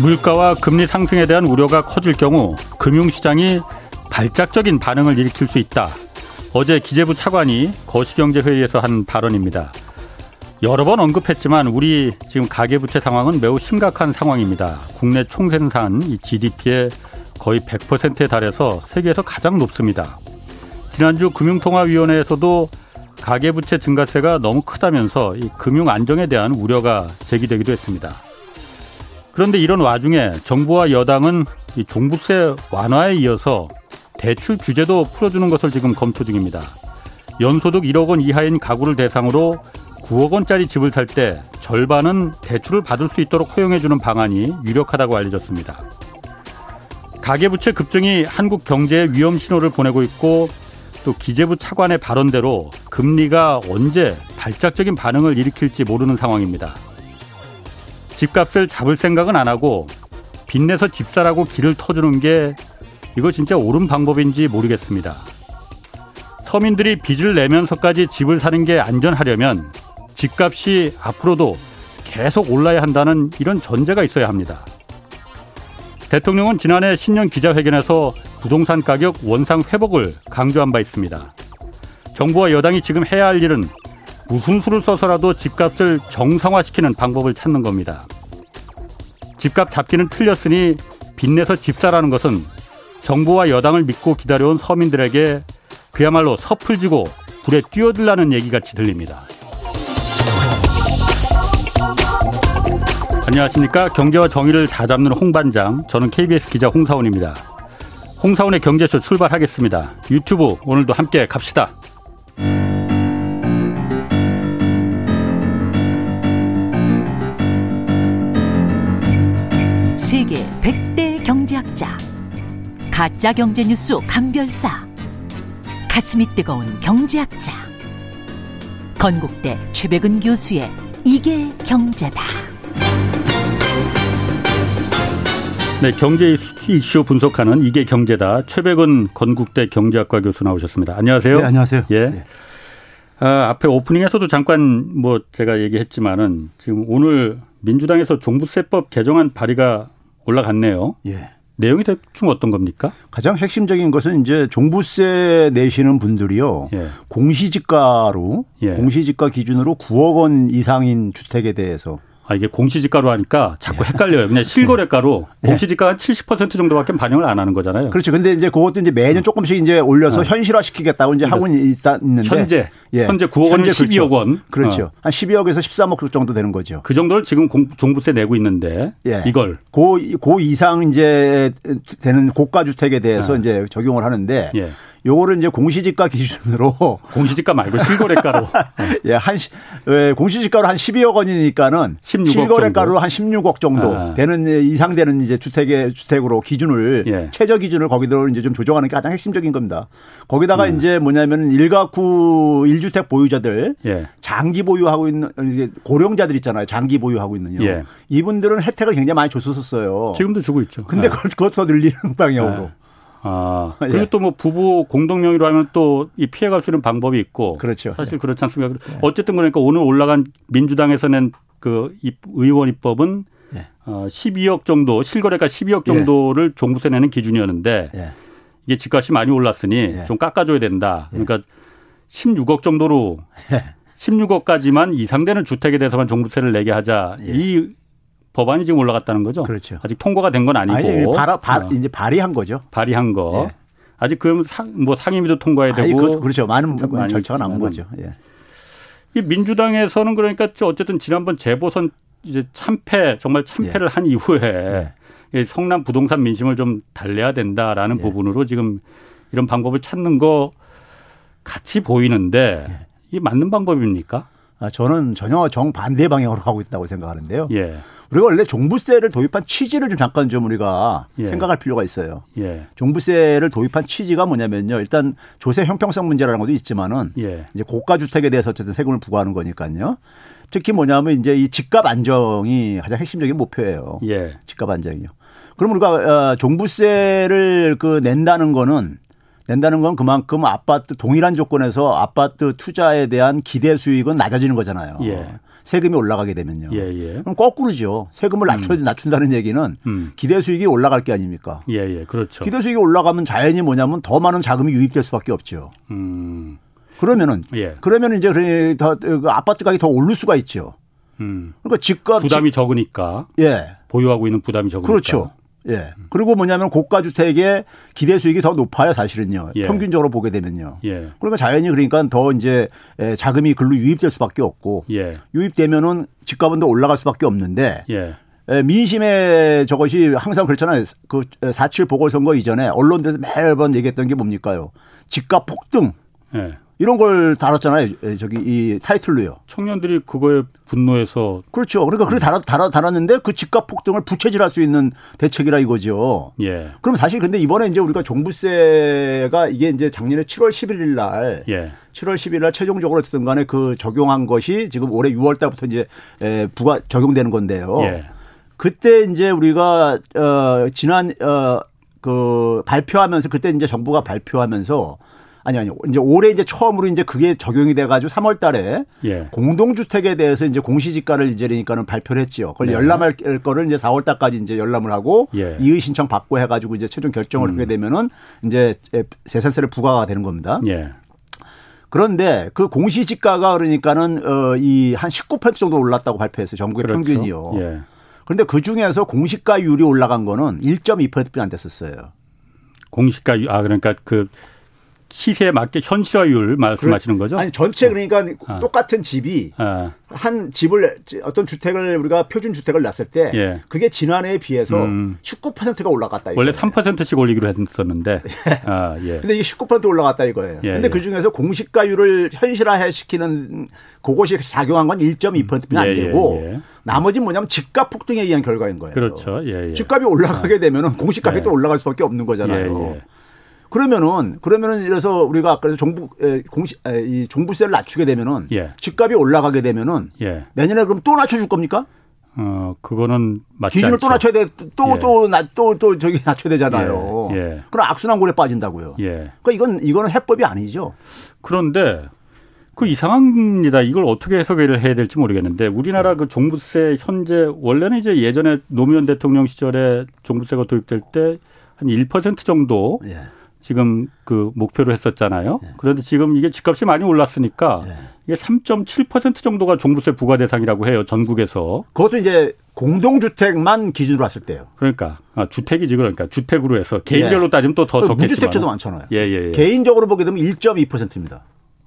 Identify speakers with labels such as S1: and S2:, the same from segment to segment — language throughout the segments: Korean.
S1: 물가와 금리 상승에 대한 우려가 커질 경우 금융시장이 발작적인 반응을 일으킬 수 있다. 어제 기재부 차관이 거시경제회의에서 한 발언입니다. 여러 번 언급했지만 우리 지금 가계부채 상황은 매우 심각한 상황입니다. 국내 총생산 GDP의 거의 100%에 달해서 세계에서 가장 높습니다. 지난주 금융통화위원회에서도 가계부채 증가세가 너무 크다면서 이 금융 안정에 대한 우려가 제기되기도 했습니다. 그런데 이런 와중에 정부와 여당은 이 종부세 완화에 이어서 대출 규제도 풀어주는 것을 지금 검토 중입니다. 연소득 1억 원 이하인 가구를 대상으로 9억 원짜리 집을 살 때 절반은 대출을 받을 수 있도록 허용해주는 방안이 유력하다고 알려졌습니다. 가계부채 급증이 한국 경제에 위험 신호를 보내고 있고 또 기재부 차관의 발언대로 금리가 언제 발작적인 반응을 일으킬지 모르는 상황입니다. 집값을 잡을 생각은 안 하고 빚내서 집 사라고 길을 터주는 게 이거 진짜 옳은 방법인지 모르겠습니다. 서민들이 빚을 내면서까지 집을 사는 게 안전하려면 집값이 앞으로도 계속 올라야 한다는 이런 전제가 있어야 합니다. 대통령은 지난해 신년 기자회견에서 부동산 가격 원상 회복을 강조한 바 있습니다. 정부와 여당이 지금 해야 할 일은 무슨 수를 써서라도 집값을 정상화시키는 방법을 찾는 겁니다. 집값 잡기는 틀렸으니 빚내서 집사라는 것은 정부와 여당을 믿고 기다려온 서민들에게 그야말로 섣을 지고 불에 뛰어들라는 얘기같이 들립니다. 안녕하십니까. 경제와 정의를 다 잡는 홍반장. 저는 KBS 기자 홍사원입니다. 홍사원의 경제쇼 출발하겠습니다. 유튜브 오늘도 함께 갑시다.
S2: 세계 100대 경제학자 가짜 경제 뉴스 감별사 가슴이 뜨거운 경제학자 건국대 최백은 교수의 이게 경제다.
S1: 네, 경제 이슈 분석하는 이게 경제다. 최백은 건국대 경제학과 교수 나오셨습니다. 안녕하세요.
S3: 네, 안녕하세요.
S1: 예.
S3: 네.
S1: 아, 앞에 오프닝에서도 잠깐 뭐 제가 얘기했지만은 지금 오늘 민주당에서 종부세법 개정안 발의가 올라갔네요.
S3: 예.
S1: 내용이 대충 어떤 겁니까?
S3: 가장 핵심적인 것은 이제 종부세 내시는 분들이요.
S1: 예.
S3: 공시지가로
S1: 예.
S3: 공시지가 기준으로 9억 원 이상인 주택에 대해서
S1: 아, 이게 공시지가로 하니까 자꾸 헷갈려요. 그냥 실거래가로
S3: 예.
S1: 공시지가가 70% 정도밖에 반영을 안 하는 거잖아요.
S3: 그렇죠. 근데 이제 그것도 이제 매년 조금씩 이제 올려서 현실화 시키겠다고 이제 하고 있다 있는데
S1: 어. 현재
S3: 예.
S1: 현재 9억 원이
S3: 현재
S1: 12억 원.
S3: 그렇죠.
S1: 어.
S3: 한 12억에서 13억 정도 되는 거죠.
S1: 그 정도를 지금 공, 종부세 내고 있는데
S3: 예.
S1: 이걸
S3: 고, 고 이상 이제 되는 고가 주택에 대해서
S1: 예.
S3: 이제 적용을 하는데
S1: 예.
S3: 요거를 이제 공시지가 기준으로
S1: 공시지가 말고 실거래가로
S3: 예, 한 시- 예, 공시지가로 한 12억 원이니까는
S1: 16억
S3: 실거래가로
S1: 정도.
S3: 한 16억 정도
S1: 아.
S3: 되는 예, 이상 되는 이제 주택의 주택으로 기준을
S1: 예.
S3: 최저 기준을 거기로 이제 좀 조정하는 게 가장 핵심적인 겁니다. 거기다가
S1: 음.
S3: 이제 뭐냐면 일가구 1주택 보유자들
S1: 예.
S3: 장기 보유하고 있는 고령자들 있잖아요. 장기 보유하고 있는요.
S1: 예.
S3: 이분들은 혜택을 굉장히 많이 줬었어요.
S1: 지금도 주고 있죠.
S3: 근데
S1: 예.
S3: 그것 그것 더 늘리는 방향으로.
S1: 아, 그리고
S3: 예.
S1: 또뭐 부부 공동 명의로 하면 또 이 피해갈 수 있는 방법이 있고
S3: 그렇죠.
S1: 사실 그렇지 않습니까? 어쨌든 그러니까 오늘 올라간 민주당에서 낸그 의원 입법은
S3: 예.
S1: 어, 12억 정도 실거래가 12억 정도를 종부세 내는 기준이었는데
S3: 예.
S1: 이게 집값이 많이 올랐으니
S3: 예.
S1: 좀 깎아줘야 된다. 그러니까 16억 정도로 16억까지만 이상되는 주택에 대해서만 종부세를 내게 하자.
S3: 예.
S1: 이 법안이 지금 올라갔다는 거죠.
S3: 그렇죠.
S1: 아직 통과가 된 건 아니고
S3: 아니, 발, 발,
S1: 어,
S3: 이제 발의한 거죠.
S1: 발의한 거.
S3: 예.
S1: 아직 그럼 상, 뭐 상임위도 통과해야
S3: 아니,
S1: 되고
S3: 그, 그렇죠. 많은 절차가 남은. 거죠. 예.
S1: 이 민주당에서는 그러니까 저 어쨌든 지난번 재보선 이제 참패 정말 참패를
S3: 예.
S1: 한 이후에 이 성남 부동산 민심을 좀 달래야 된다라는
S3: 예.
S1: 부분으로 지금 이런 방법을 찾는 거 같이 보이는데
S3: 예.
S1: 이게 맞는 방법입니까?
S3: 아, 저는 전혀 정반대 방향으로 가고 있다고 생각하는데요.
S1: 예.
S3: 우리가 원래 종부세를 도입한 취지를 좀 잠깐 좀 우리가
S1: 예.
S3: 생각할 필요가 있어요.
S1: 예.
S3: 종부세를 도입한 취지가 뭐냐면요. 일단 조세 형평성 문제라는 것도 있지만은
S1: 예.
S3: 이제 고가 주택에 대해서 어쨌든 세금을 부과하는 거니까요. 특히 뭐냐면 이제 이 집값 안정이 가장 핵심적인 목표예요.
S1: 예.
S3: 집값 안정이요. 그럼 우리가 어, 종부세를 그 낸다는 거는 낸다는 건 그만큼 아파트 동일한 조건에서 아파트 투자에 대한 기대 수익은 낮아지는 거잖아요.
S1: 예.
S3: 세금이 올라가게 되면요.
S1: 예, 예.
S3: 그럼 거꾸로죠. 세금을 낮춰
S1: 음.
S3: 낮춘다는 얘기는
S1: 음.
S3: 기대 수익이 올라갈 게 아닙니까?
S1: 예, 예. 그렇죠.
S3: 기대 수익이 올라가면 자연히 뭐냐면 더 많은 자금이 유입될 수밖에 없죠.
S1: 음.
S3: 그러면은
S1: 예.
S3: 그러면 이제 그래 더그 아파트 가격이 더 오를 수가 있죠.
S1: 음.
S3: 그러니까 집값
S1: 부담이 적으니까
S3: 집- 예.
S1: 보유하고 있는 부담이 적으니까.
S3: 그렇죠. 예. 그리고 뭐냐면 고가 주택의 기대 수익이 더 높아요, 사실은요.
S1: 예.
S3: 평균적으로 보게 되면요.
S1: 예.
S3: 그러니까 자연히 그러니까 더 이제 에, 자금이 글로 유입될 수밖에 없고
S1: 예.
S3: 유입되면은 집값은 더 올라갈 수밖에 없는데
S1: 예.
S3: 에, 민심의 저것이 항상 그렇잖아요. 그 4.7 보궐선거 이전에 언론들에서 매번 얘기했던 게 뭡니까요? 집값 폭등
S1: 예.
S3: 이런 걸 달았잖아요. 에, 저기 이 타이틀로요.
S1: 청년들이 그거에 분노해서
S3: 그렇죠. 그러니까 그렇게 달아, 달아, 달았는데 그 집값 폭등을 부채질할 수 있는 대책이라 이거죠.
S1: 예.
S3: 그럼 사실 근데 이번에 이제 우리가 종부세가 이게 이제 작년에 7월 11일 날
S1: 예.
S3: 7월 10일 날 최종적으로 어쨌든 간에 그 적용한 것이 지금 올해 6월 달부터 이제 에, 부가 적용되는 건데요.
S1: 예.
S3: 그때 이제 우리가 어 지난 어그 발표하면서 그때 이제 정부가 발표하면서 아니 아니 이제 올해 이제 처음으로 이제 그게 적용이 돼 가지고 3월 달에
S1: 예.
S3: 공동주택에 대해서 이제 공시지가를 이제 그러니까는 발표를 했지요. 그걸
S1: 네.
S3: 열람할 거를 이제 4월 달까지 이제 열람을 하고
S1: 예.
S3: 이의 신청 받고 해 가지고 이제 최종 결정을 하게 되면은 이제 세산세를 부과가 되는 겁니다.
S1: 예.
S3: 그런데 그 공시지가가 그러니까는 어이 한 19% 정도 올랐다고 발표했어요. 전국의
S1: 그렇죠.
S3: 평균이요.
S1: 예.
S3: 그런데 그 중에서 공시가율이 올라간 거는 1.2%뿐이 안 됐었어요.
S1: 공시가 유- 아 그러니까 그 시세에 맞게 현실화율 말씀하시는 거죠?
S3: 아니 전체 그러니까
S1: 아.
S3: 똑같은 집이
S1: 아,
S3: 한 집을 어떤 주택을 우리가 표준 주택을 놨을 때
S1: 예.
S3: 그게 지난해에 비해서
S1: 음.
S3: 19%가 올라갔다
S1: 원래
S3: 이거예요.
S1: 3%씩 올리기로 했었는데. 아, 예.
S3: 근데 이게 19% 올라갔다 이거예요.
S1: 예,
S3: 근데
S1: 예.
S3: 그 중에서 공시가율을 현실화 시키는 그것이 작용한 건 1.2%뿐이 안
S1: 예, 예,
S3: 되고
S1: 예.
S3: 나머지 뭐냐면 집값 폭등에 의한 결과인 거예요.
S1: 그렇죠. 예, 예.
S3: 집값이 올라가게 되면은 공시가격이
S1: 예.
S3: 또 올라갈 수밖에 없는 거잖아요.
S1: 예, 예.
S3: 그러면은 그러면은 이래서 우리가 아까 정부 에, 공시 에, 이 종부세를 낮추게 되면은
S1: 예.
S3: 집값이 올라가게 되면은
S1: 예.
S3: 내년에 그럼 또 낮춰 줄 겁니까?
S1: 어, 그거는 맞지
S3: 기준을
S1: 않죠.
S3: 또 낮춰야 돼. 또
S1: 예.
S3: 또또또 저기 낮춰야 되잖아요.
S1: 예, 예.
S3: 그럼 악순환골에 빠진다고요.
S1: 예.
S3: 그러니까 이건 이거는 해법이 아니죠.
S1: 그런데 그 이상합니다. 이걸 어떻게 해석을 해야 될지 모르겠는데 우리나라 그 종부세 현재 원래는 이제 예전에 노무현 대통령 시절에 종부세가 도입될 때 한 1% 정도
S3: 예.
S1: 지금 그 목표로 했었잖아요. 그런데 지금 이게 집값이 많이 올랐으니까
S3: 예.
S1: 이게 3.7% 정도가 종부세 부과 대상이라고 해요. 전국에서.
S3: 그것도 이제 공동주택만 기준으로 했을 때요.
S1: 그러니까 아, 주택이지 그러니까 주택으로 해서 개인별로 따지면 또 더 적겠지만.
S3: 예. 무주택자도 많잖아요.
S1: 예, 예, 예.
S3: 개인적으로 보게 되면 1.2%입니다.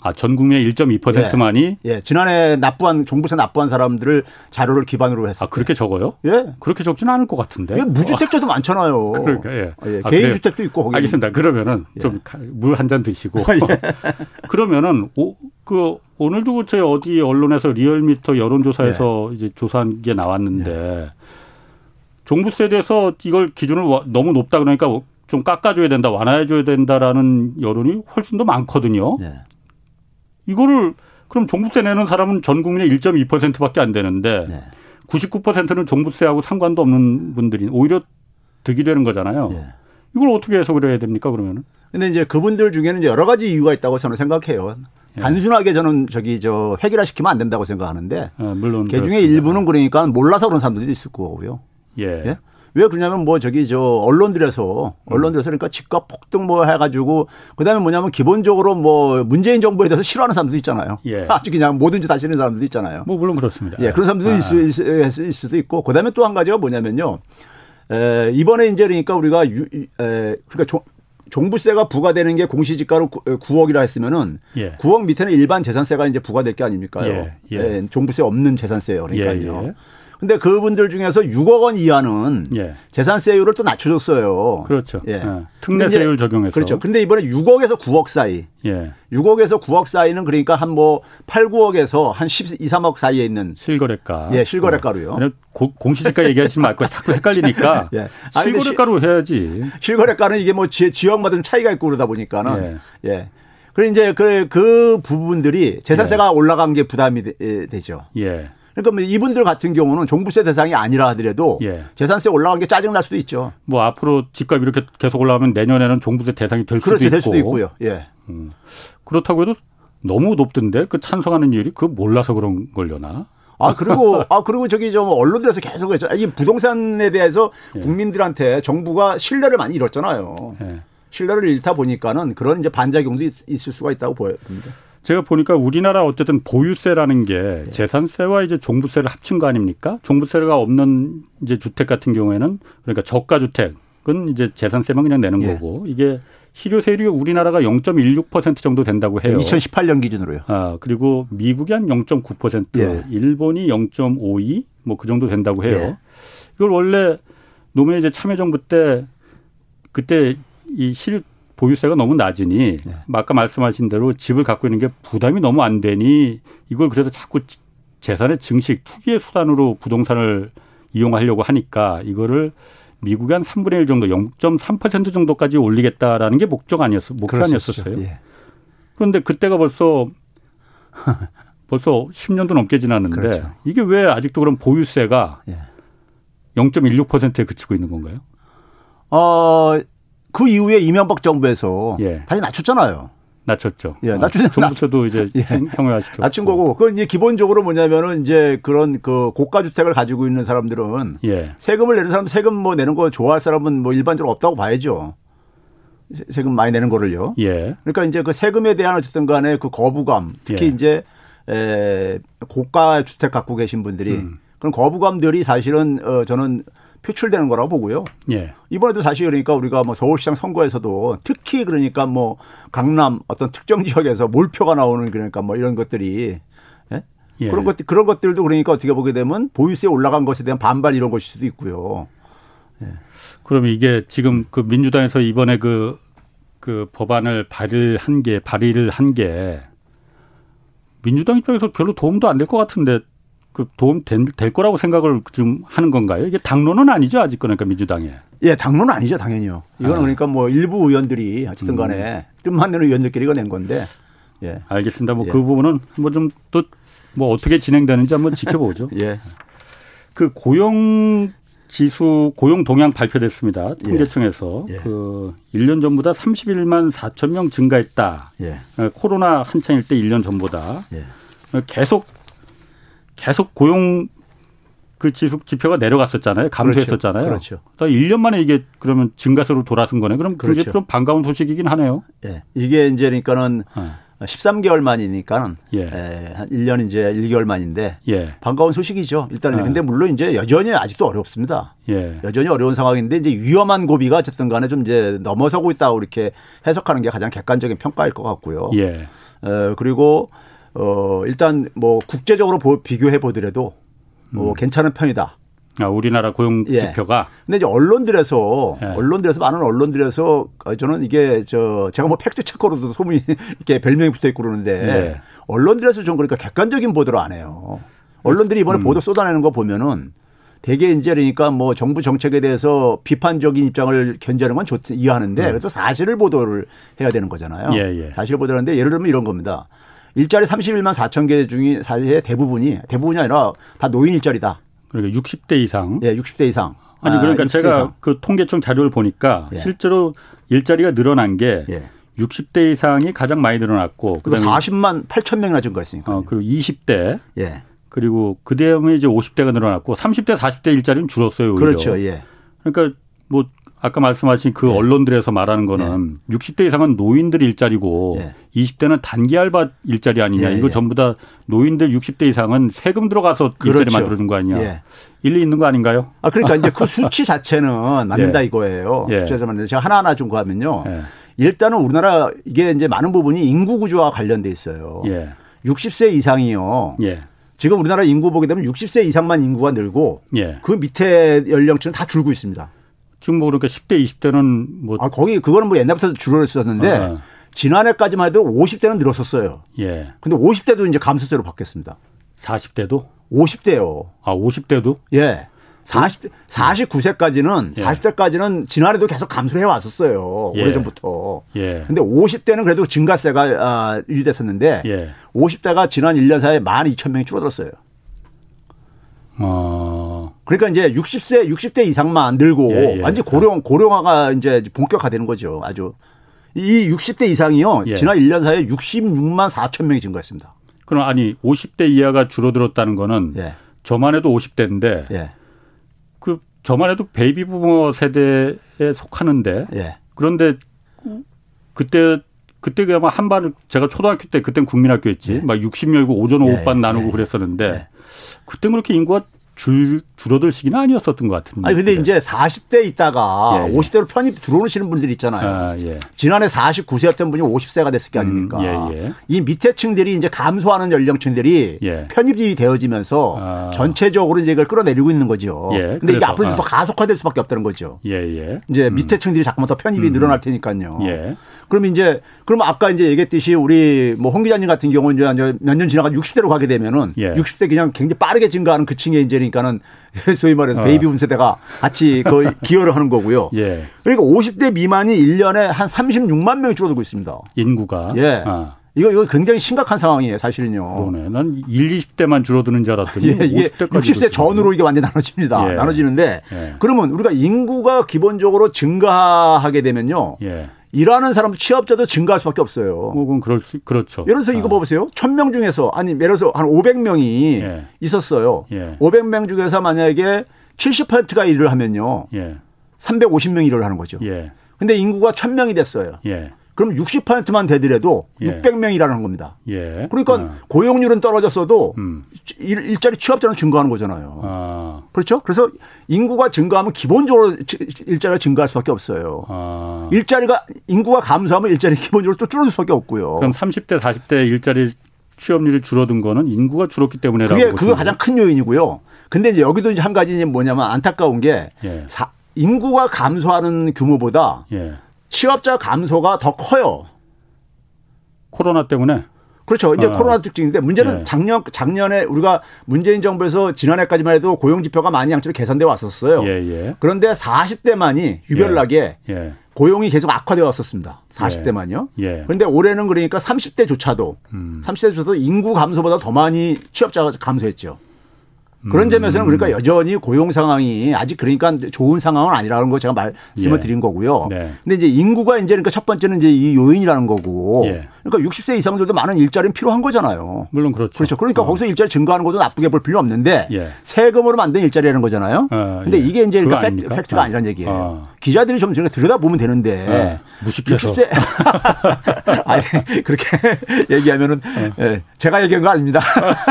S1: 아, 전 국민의 1.2%만이
S3: 예, 지난해 납부한 종부세 납부한 사람들을 자료를 기반으로 했을
S1: 아, 그렇게 적어요?
S3: 때. 예.
S1: 그렇게 적지는 않을 것 같은데.
S3: 이게 무주택자도 많잖아요.
S1: 그러니까 예.
S3: 예,
S1: 아,
S3: 개인
S1: 그래요?
S3: 주택도 있고 거기
S1: 알겠습니다. 그러면은 좀 물 한 잔 드시고 그러면은 오, 그 오늘도 저희 어디 언론에서 리얼미터 여론조사에서
S3: 예.
S1: 이제 조사한 게 나왔는데 종부세에 대해서 이걸 기준을 와- 너무 높다 그러니까 좀 깎아줘야 된다, 완화해줘야 된다라는 여론이 훨씬 더 많거든요.
S3: 예.
S1: 이거를 그럼 종부세 내는 사람은 전 국민의 1.2%밖에 안 되는데
S3: 예.
S1: 99%는 종부세하고 상관도 없는 분들이 오히려 득이 되는 거잖아요.
S3: 예.
S1: 이걸 어떻게 해석을 해야 됩니까 그러면은?
S3: 근데 이제 그분들 중에는 여러 가지 이유가 있다고 저는 생각해요.
S1: 예.
S3: 단순하게 저는 저기 저 획일화 시키면 안 된다고 생각하는데
S1: 어, 물론
S3: 그 중에. 일부는 그러니까 몰라서 그런 사람들도 있을 거고요.
S1: 예.
S3: 예? 왜 그러냐면 뭐 저기 저 언론들에서 언론들에서 그러니까 집값 폭등 뭐 해가지고 그다음에 뭐냐면 기본적으로 뭐 문재인 정부에 대해서 싫어하는 사람도 있잖아요.
S1: 예.
S3: 아주 그냥 뭐든지 다 싫은 사람들도 있잖아요.
S1: 뭐 물론 그렇습니다.
S3: 예, 그런 사람들도
S1: 아,
S3: 있을, 있을, 있을 수도 있고 그다음에 또 한 가지가 뭐냐면요. 에, 이번에 이제 그러니까 우리가 유, 에, 그러니까 종, 종부세가 부과되는 게 공시지가로 9억이라 했으면은
S1: 예.
S3: 9억 밑에는 일반 재산세가 이제 부과될 게 아닙니까요?
S1: 예, 예.
S3: 종부세 없는 재산세요. 그러니까요.
S1: 예, 예.
S3: 근데 그분들 중에서 6억 원 이하는
S1: 예.
S3: 재산세율을 또 낮춰줬어요.
S1: 그렇죠.
S3: 예.
S1: 예. 특례세율 적용해서.
S3: 그렇죠. 근데 이번에 6억에서 9억 사이.
S1: 예.
S3: 6억에서 9억 사이는 그러니까 한 뭐 8, 9억에서 한 12, 3억 사이에 있는
S1: 실거래가.
S3: 예, 실거래가로요.
S1: 아니, 고- 공시지가 얘기하지 말고 자꾸 헷갈리니까
S3: 예. 아니,
S1: 실거래가로 해야지.
S3: 실거래가는 이게 뭐 지, 지역마다 좀 차이가 있고 그러다 보니까는
S1: 예.
S3: 예. 그래 이제 그, 그 부분들이 재산세가 올라간 게 부담이 되, 죠
S1: 예.
S3: 그러니까 뭐 이분들 같은 경우는 종부세 대상이 아니라 하더라도
S1: 예.
S3: 재산세 올라간 게 짜증 날 수도 있죠.
S1: 뭐 앞으로 집값 이렇게 계속 올라가면 내년에는 종부세 대상이 될 수도. 있고.
S3: 될 수도 있고요. 예.
S1: 그렇다고 해도 너무 높던데 그 찬성하는 이율이 그 몰라서 그런 걸려나?
S3: 아 그리고 아 그리고 저기 좀 언론들에서 계속 했죠. 이 부동산에 대해서 예. 국민들한테 정부가 신뢰를 많이 잃었잖아요. 예. 신뢰를 잃다 보니까는 그런 이제 반작용도 있, 을 수가 있다고 보입니다.
S1: 제가 보니까 우리나라 어쨌든 보유세라는 게 예. 재산세와 이제 종부세를 합친 거 아닙니까? 종부세가 없는 이제 주택 같은 경우에는 그러니까 저가 주택은 이제 재산세만 그냥 내는 예. 거고 이게 실효세율이 우리나라가 0.16% 정도 된다고 해요.
S3: 2018년 기준으로요.
S1: 아, 그리고 미국이 한 0.9%, 예. 일본이 0.52, 뭐 그 정도 된다고 해요. 예. 이걸 원래 노무현 이제 참여정부 때 그때 이 실 보유세가 너무 낮으니 네. 아까 말씀하신 대로 집을 갖고 있는 게 부담이 너무 안 되니 이걸 그래서 자꾸 재산의 증식 투기의 수단으로 부동산을 이용하려고 하니까 이거를 미국이 한 3분의 1 정도 0.3% 정도까지 올리겠다라는 게 목적 아니었어 목표 아니었었어요. 예. 그런데 그때가 벌써 벌써 10년도 넘게 지났는데 그렇죠. 이게 왜 아직도 그럼 보유세가 예. 0.16%에 그치고 있는 건가요?
S3: 어, 그 이후에 이명박 정부에서 예. 다시 낮췄잖아요.
S1: 낮췄죠.
S3: 예, 낮춘
S1: 정부처도 이제 예. 형용화시켰고.
S3: 낮춘 거고, 그건 이제 기본적으로 뭐냐면은 이제 그런 그 고가 주택을 가지고 있는 사람들은 예. 세금을 내는 사람 세금 뭐 내는 거 좋아할 사람은 뭐 일반적으로 없다고 봐야죠. 세금 많이 내는 거를요. 예. 그러니까 이제 그 세금에 대한 어쨌든 간에 그 거부감, 특히 예. 이제 에 고가 주택 갖고 계신 분들이 음. 그런 거부감들이 사실은 어 저는 표출되는 거라고 보고요. 예. 이번에도 사실 그러니까 우리가 뭐 서울시장 선거에서도 특히 그러니까 뭐 강남 어떤 특정 지역에서 몰표가 나오는 그러니까 뭐 이런 것들이 예? 예. 그런 것 그런 것들도 그러니까 어떻게 보게 되면 보유세 올라간 것에 대한 반발 이런 것일 수도 있고요.
S1: 예. 그럼 이게 지금 그 민주당에서 이번에 그, 그 법안을 발의한 게, 발의를 한 게 민주당 입장에서 별로 도움도 안 될 것 같은데 그 도움 될, 될 거라고 생각을 좀 하는 건가요? 이게 당론은 아니죠 아직 그러니까 민주당에.
S3: 예, 당론은 아니죠 당연히요. 이거는 아. 그러니까 뭐 일부 의원들이 어쨌든 간에 음. 뜻만 내는 의원들끼리 가 낸 건데.
S1: 예. 알겠습니다. 뭐그 예. 부분은 뭐 좀또뭐 어떻게 진행되는지 한번 지켜보죠. 예. 그 고용 지수 고용 동향 발표됐습니다. 예. 통계청에서 예. 그 1년 전보다 31만 4천 명 증가했다. 예. 어, 코로나 한창일 때 1년 전보다 예. 어, 계속 계속 고용 그 지수 지표가 내려갔었잖아요. 감소했었잖아요. 그렇죠. 그렇죠. 1년 만에 이게 그러면 증가세로 돌아선 거네. 그럼 그게 그렇죠. 좀 반가운 소식이긴 하네요.
S3: 예. 이게 이제 그러니까는 네. 13개월 만이니까는 예. 예. 한 1년 이제 1개월 만인데 예. 반가운 소식이죠. 일단은 예. 근데 물론 이제 여전히 아직도 어렵습니다. 예. 여전히 어려운 상황인데 이제 위험한 고비가 어쨌든 간에 좀 이제 넘어서고 있다고 이렇게 해석하는 게 가장 객관적인 평가일 것 같고요. 예. 어, 그리고 어, 일단 뭐 국제적으로 비교해 보더라도 뭐 음. 괜찮은 편이다.
S1: 아, 우리나라 고용 예. 지표가.
S3: 예. 근데 이제 언론들에서 예. 언론들에서 많은 언론들에서 저는 이게 저 제가 뭐 팩트 체커로도 소문이 이렇게 별명이 붙어 있고 그러는데 예. 언론들에서 좀 그러니까 객관적인 보도를 안 해요. 언론들이 이번에 음. 보도 쏟아내는 거 보면은 대개 이제 그러니까 뭐 정부 정책에 대해서 비판적인 입장을 견제하는 건 좋지 이해하는데 음. 그래도 사실을 보도를 해야 되는 거잖아요. 예, 예. 사실을 보도하는데 예를 들면 이런 겁니다. 일자리 31만 4천 개 중에 사실 대부분이 대부분이 아니라 다 노인 일자리다.
S1: 그러니까 60대 이상.
S3: 예, 60대 이상.
S1: 아니 그러니까 아, 제가 이상. 그 통계청 자료를 보니까 예. 실제로 일자리가 늘어난 게 예. 60대 이상이 가장 많이 늘어났고
S3: 그다음에 40만 8천 명이나 증가했으니까.
S1: 어, 그리고 20대. 예. 그리고 그다음에 이제 50대가 늘어났고 30대 40대 일자리는 줄었어요. 오히려.
S3: 그렇죠. 예.
S1: 그러니까 뭐 아까 말씀하신 그 네. 언론들에서 말하는 거는 네. 60대 이상은 노인들 일자리고 네. 20대는 단기 알바 일자리 아니냐. 네. 이거 전부 다 노인들 60대 이상은 세금 들어가서 그렇죠. 일자리 만들어준 거 아니냐. 예. 일리 있는 거 아닌가요?
S3: 아 그러니까 이제 그 수치 자체는 맞는다 예. 이거예요. 예. 수치에서 맞는데 제가 하나하나 좀 구하면요. 예. 일단은 우리나라 이게 이제 많은 부분이 인구 구조와 관련돼 있어요. 60세 예. 이상이요. 예. 지금 우리나라 인구 보게 되면 60세 이상만 인구가 늘고 그 밑에 연령층은 다 줄고 있습니다.
S1: 지금 뭐 그러니까 10대, 20대는 뭐.
S3: 아, 거기 그거는 뭐 옛날부터 줄어있었는데 아. 지난해까지만 해도 50대는 늘었었어요. 예. 근데 50대도 이제 감소세로 바뀌었습니다.
S1: 40대도?
S3: 50대요.
S1: 아, 50대도?
S3: 예. 40, 49세까지는, 예. 40대까지는 지난해도 계속 감소해 왔었어요. 예. 오래전부터. 예. 근데 50대는 그래도 증가세가 아, 유지됐었는데, 예. 50대가 지난 1년 사이에 12,000명이 줄어들었어요. 어. 그러니까 이제 60세, 60대 이상만 늘고 예, 예. 완전 고령, 고령화가 이제 본격화되는 거죠. 아주. 이 60대 이상이요. 예. 지난 1년 사이에 66만 4천 명이 증가했습니다.
S1: 그럼 아니 50대 이하가 줄어들었다는 거는 예. 저만 해도 50대인데 예. 그 저만 해도 베이비 부머 세대에 속하는데 예. 그런데 그때 그때 그야말 한반 제가 초등학교 때 그땐 국민학교였지 예. 막 60명이고 오전 오후반 예, 나누고 그랬었는데 그때 그렇게 인구가 줄, 줄어들 시기는 아니었었던 것 같은데.
S3: 아니, 근데 이제 40대 있다가 예, 예. 50대로 편입 들어오시는 분들이 있잖아요. 아, 예. 지난해 49세였던 분이 50세가 됐을 게 아닙니까. 음, 예, 예. 이 밑에 층들이 이제 감소하는 연령층들이 예. 편입이 되어지면서 아. 전체적으로 이제 이걸 끌어내리고 있는 거죠. 예. 근데 이게 앞으로 아. 더 가속화될 수밖에 없다는 거죠. 예, 이제 음. 밑에 층들이 자꾸만 더 편입이 음. 늘어날 테니까요. 그럼 이제 그럼 아까 이제 얘기했듯이 우리 뭐홍 기자님 같은 경우는 이제 몇 년 지나가 60대로 가게 되면은 예. 60대 그냥 굉장히 빠르게 증가하는 그 층에 이제 니까는 소위 말해서 어. 베이비붐 세대가 같이 그 기여를 하는 거고요. 예. 그러니까 50대 미만이 1년에 한 36만 명이 줄어들고 있습니다.
S1: 인구가.
S3: 예. 아. 이거 이거 굉장히 심각한 상황이에요, 사실은요.
S1: 그러네. 난 1, 20대만 줄어드는 줄 알았더니 예, 이게
S3: 60세 전으로 이게 완전 나눠집니다. 예. 나눠지는데 예. 그러면 우리가 인구가 기본적으로 증가하게 되면요. 예. 일하는 사람 취업자도 증가할 수밖에 없어요.
S1: 뭐 그건 그럴 수, 그렇죠.
S3: 예를 들어서 이거 아. 보세요. 1000명 중에서 아니 예를 들어서 한 500명이 예. 있었어요. 예. 500명 중에서 만약에 70%가 일을 하면요. 예. 350명이 일을 하는 거죠. 예. 근데 인구가 1000명이 됐어요. 예. 그럼 60%만 되더라도 예. 600명이라는 겁니다. 예. 그러니까 아. 고용률은 떨어졌어도 음. 일, 자리 취업자는 증가하는 거잖아요. 아. 그렇죠? 그래서 인구가 증가하면 기본적으로 일자리가 증가할 수밖에 없어요. 아. 일자리가 인구가 감소하면 일자리 기본적으로 또 줄어들 수밖에 없고요.
S1: 그럼 30대 40대 일자리 취업률이 줄어든 거는 인구가 줄었기 때문에라고
S3: 그게 그거 가장 큰 요인이고요. 근데 이제 여기도 이제 한 가지 뭐냐면 안타까운 게 예. 사, 인구가 감소하는 규모보다 예. 취업자 감소가 더 커요.
S1: 코로나 때문에.
S3: 그렇죠. 이제 어. 코로나 특징인데 문제는 예. 작년 작년에 우리가 문재인 정부에서 지난해까지만 해도 고용 지표가 많이 양쪽으로 개선돼 왔었어요. 예, 예. 그런데 40대만이 유별나게 예. 예. 고용이 계속 악화되어 왔었습니다. 40대만요. 예. 그런데 올해는 그러니까 30대조차도 음. 30대조차도 인구 감소보다 더 많이 취업자가 감소했죠. 그런 점에서는 그러니까 여전히 고용 상황이 아직 그러니까 좋은 상황은 아니라는 거 제가 말씀을 예. 드린 거고요. 네. 근데 이제 인구가 이제 그러니까 첫 번째는 이제 이 요인이라는 거고. 예. 그러니까 60세 이상들도 많은 일자리는 필요한 거잖아요.
S1: 물론 그렇죠.
S3: 그렇죠. 그러니까 어. 거기서 일자리 증가하는 것도 나쁘게 볼 필요 없는데 예. 세금으로 만든 일자리라는 거잖아요. 어, 예. 근데 이게 이제 그러니까 팩트, 팩트가 어. 아니라는 얘기예요. 어. 기자들이 좀 들여다 보면 되는데
S1: 어. 무식해서
S3: 60세 아니 그렇게 얘기하면은 예. 제가 얘기한 거 아닙니다.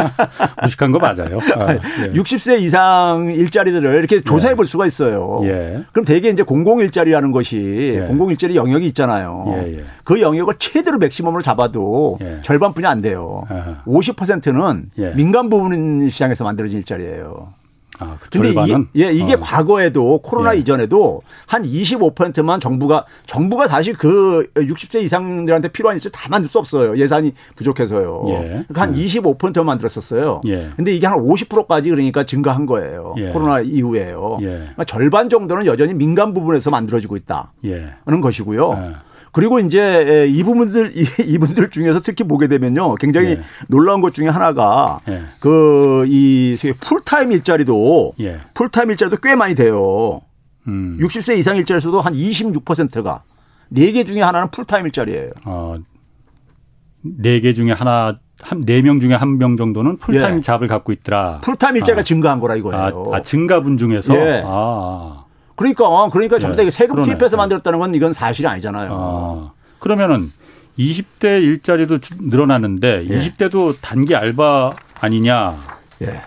S1: 무식한 거 맞아요. 아,
S3: 예. 60세 이상 일자리들을 이렇게 조사해 볼 수가 있어요. 예. 그럼 대개 이제 공공 일자리라는 것이 예. 공공 일자리 영역이 있잖아요. 예, 예. 그 영역을 최대로 맥시멈으로 잡아도 예. 절반뿐이 안 돼요. 아하. 50%는 민간 부분 시장에서 만들어진 일자리예요. 아, 그 근데 절반은? 이게, 예, 이게 어. 과거에도 코로나 예. 이전에도 한 25%만 정부가 정부가 사실 그 60세 이상들한테 필요한 일을 다 만들 수 없어요. 예산이 부족해서요. 예. 그러니까 한 음. 25%만 만들었었어요. 예. 근데 이게 한 50%까지 그러니까 증가한 거예요. 예. 코로나 이후에요. 예. 그러니까 절반 정도는 여전히 민간 부분에서 만들어지고 있다는 예. 것이고요. 예. 그리고 이제 이 부분들 이분들 중에서 특히 보게 되면요 굉장히 예. 놀라운 것 중에 하나가 예. 그이 풀타임 일자리도 예. 풀타임 일자리도 꽤 많이 돼요. 음. 60세 이상 일자리에서도 한 26%가 4개 중에 하나는 풀타임 일자리예요. 어,
S1: 4개 중에 하나 한 4명 중에 한 명 정도는 풀타임 예. job을 갖고 있더라.
S3: 풀타임 일자리가 아. 증가한 거라 이거예요.
S1: 아, 아 증가분 중에서 예. 아.
S3: 그러니까 그러니까 전부 다 세금 그러네. 투입해서 만들었다는 건 이건 사실이 아니잖아요. 아,
S1: 그러면은 20대 일자리도 늘어났는데 예. 20대도 단기 알바 아니냐? 예.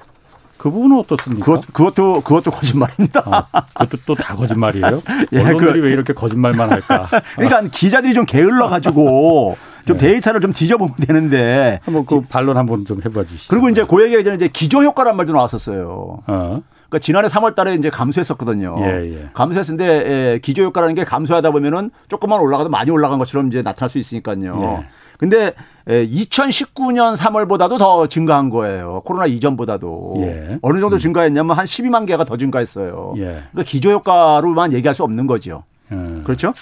S1: 그 부분은 어떻습니까?
S3: 그것, 그것도 그것도 거짓말입니다.
S1: 아, 그것도 또 다 거짓말이에요? 예, 언론들이 그, 왜 이렇게 거짓말만 할까?
S3: 그러니까 기자들이 좀 게을러 가지고 좀 네. 데이터를 좀 뒤져보면 되는데
S1: 한번 그 반론 한번 좀 해봐 주시죠.
S3: 그리고 이제 그 얘기가 이제 기저 효과란 말도 나왔었어요. 어. 그러니까 지난해 3월 달에 이제 감소했었거든요. 예, 예. 감소했는데 예, 기저 효과라는 게 감소하다 보면은 조금만 올라가도 많이 올라간 것처럼 이제 나타날 수 있으니까요. 예. 근데 2019년 3월보다도 더 증가한 거예요. 코로나 이전보다도. 예. 어느 정도 음. 증가했냐면 한 12만 개가 더 증가했어요. 예. 그러니까 기저 효과로만 얘기할 수 없는 거죠. 예. 그렇죠?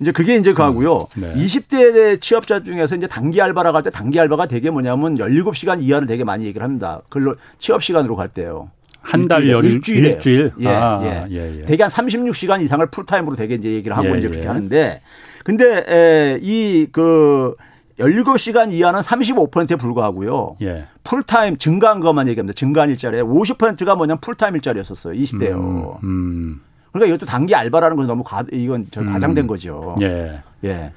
S3: 이제 그게 이제 그하고요. 음. 네. 20대 취업자 중에서 이제 단기 알바라고 할 때 단기 알바가 되게 뭐냐면 17시간 이하를 되게 많이 얘기를 합니다. 그걸로 취업 시간으로 갈 때요.
S1: 한 달 열일 일주일 일주일
S3: 예, 아, 예. 예, 예. 대개 한 36시간 이상을 풀타임으로 되게 이제 얘기를 하고 예, 이제 그렇게 예. 하는데 근데 에, 이그 17시간 이하는 35%에 불과하고요. 예. 풀타임 증가한 것만 얘기합니다. 증가한 일자리에 50%가 뭐냐면 풀타임 일자리였었어요. 20대요. 음, 음. 그러니까 이것도 단기 알바라는 건 너무 과, 이건 저 음. 과장된 거죠. 예. 예.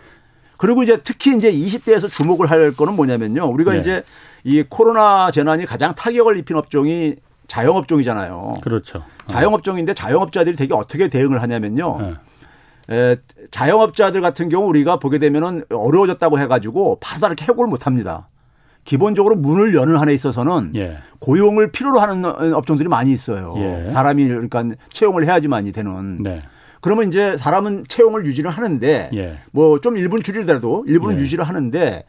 S3: 그리고 이제 특히 이제 20대에서 주목을 할 거는 뭐냐면요. 우리가 예. 이제 이 코로나 재난이 가장 타격을 입힌 업종이 자영업종이잖아요.
S1: 그렇죠. 어.
S3: 자영업종인데 자영업자들이 되게 어떻게 대응을 하냐면요. 예. 에, 자영업자들 같은 경우 우리가 보게 되면은 어려워졌다고 해가지고 바로 이렇게 해고를 못 합니다. 기본적으로 문을 여는 한에 있어서는 예. 고용을 필요로 하는 업종들이 많이 있어요. 예. 사람이 그러니까 채용을 해야지만이 되는. 네. 그러면 이제 사람은 채용을 유지를 하는데 예. 뭐좀 일분 줄이더라도 일부는 예. 유지를 하는데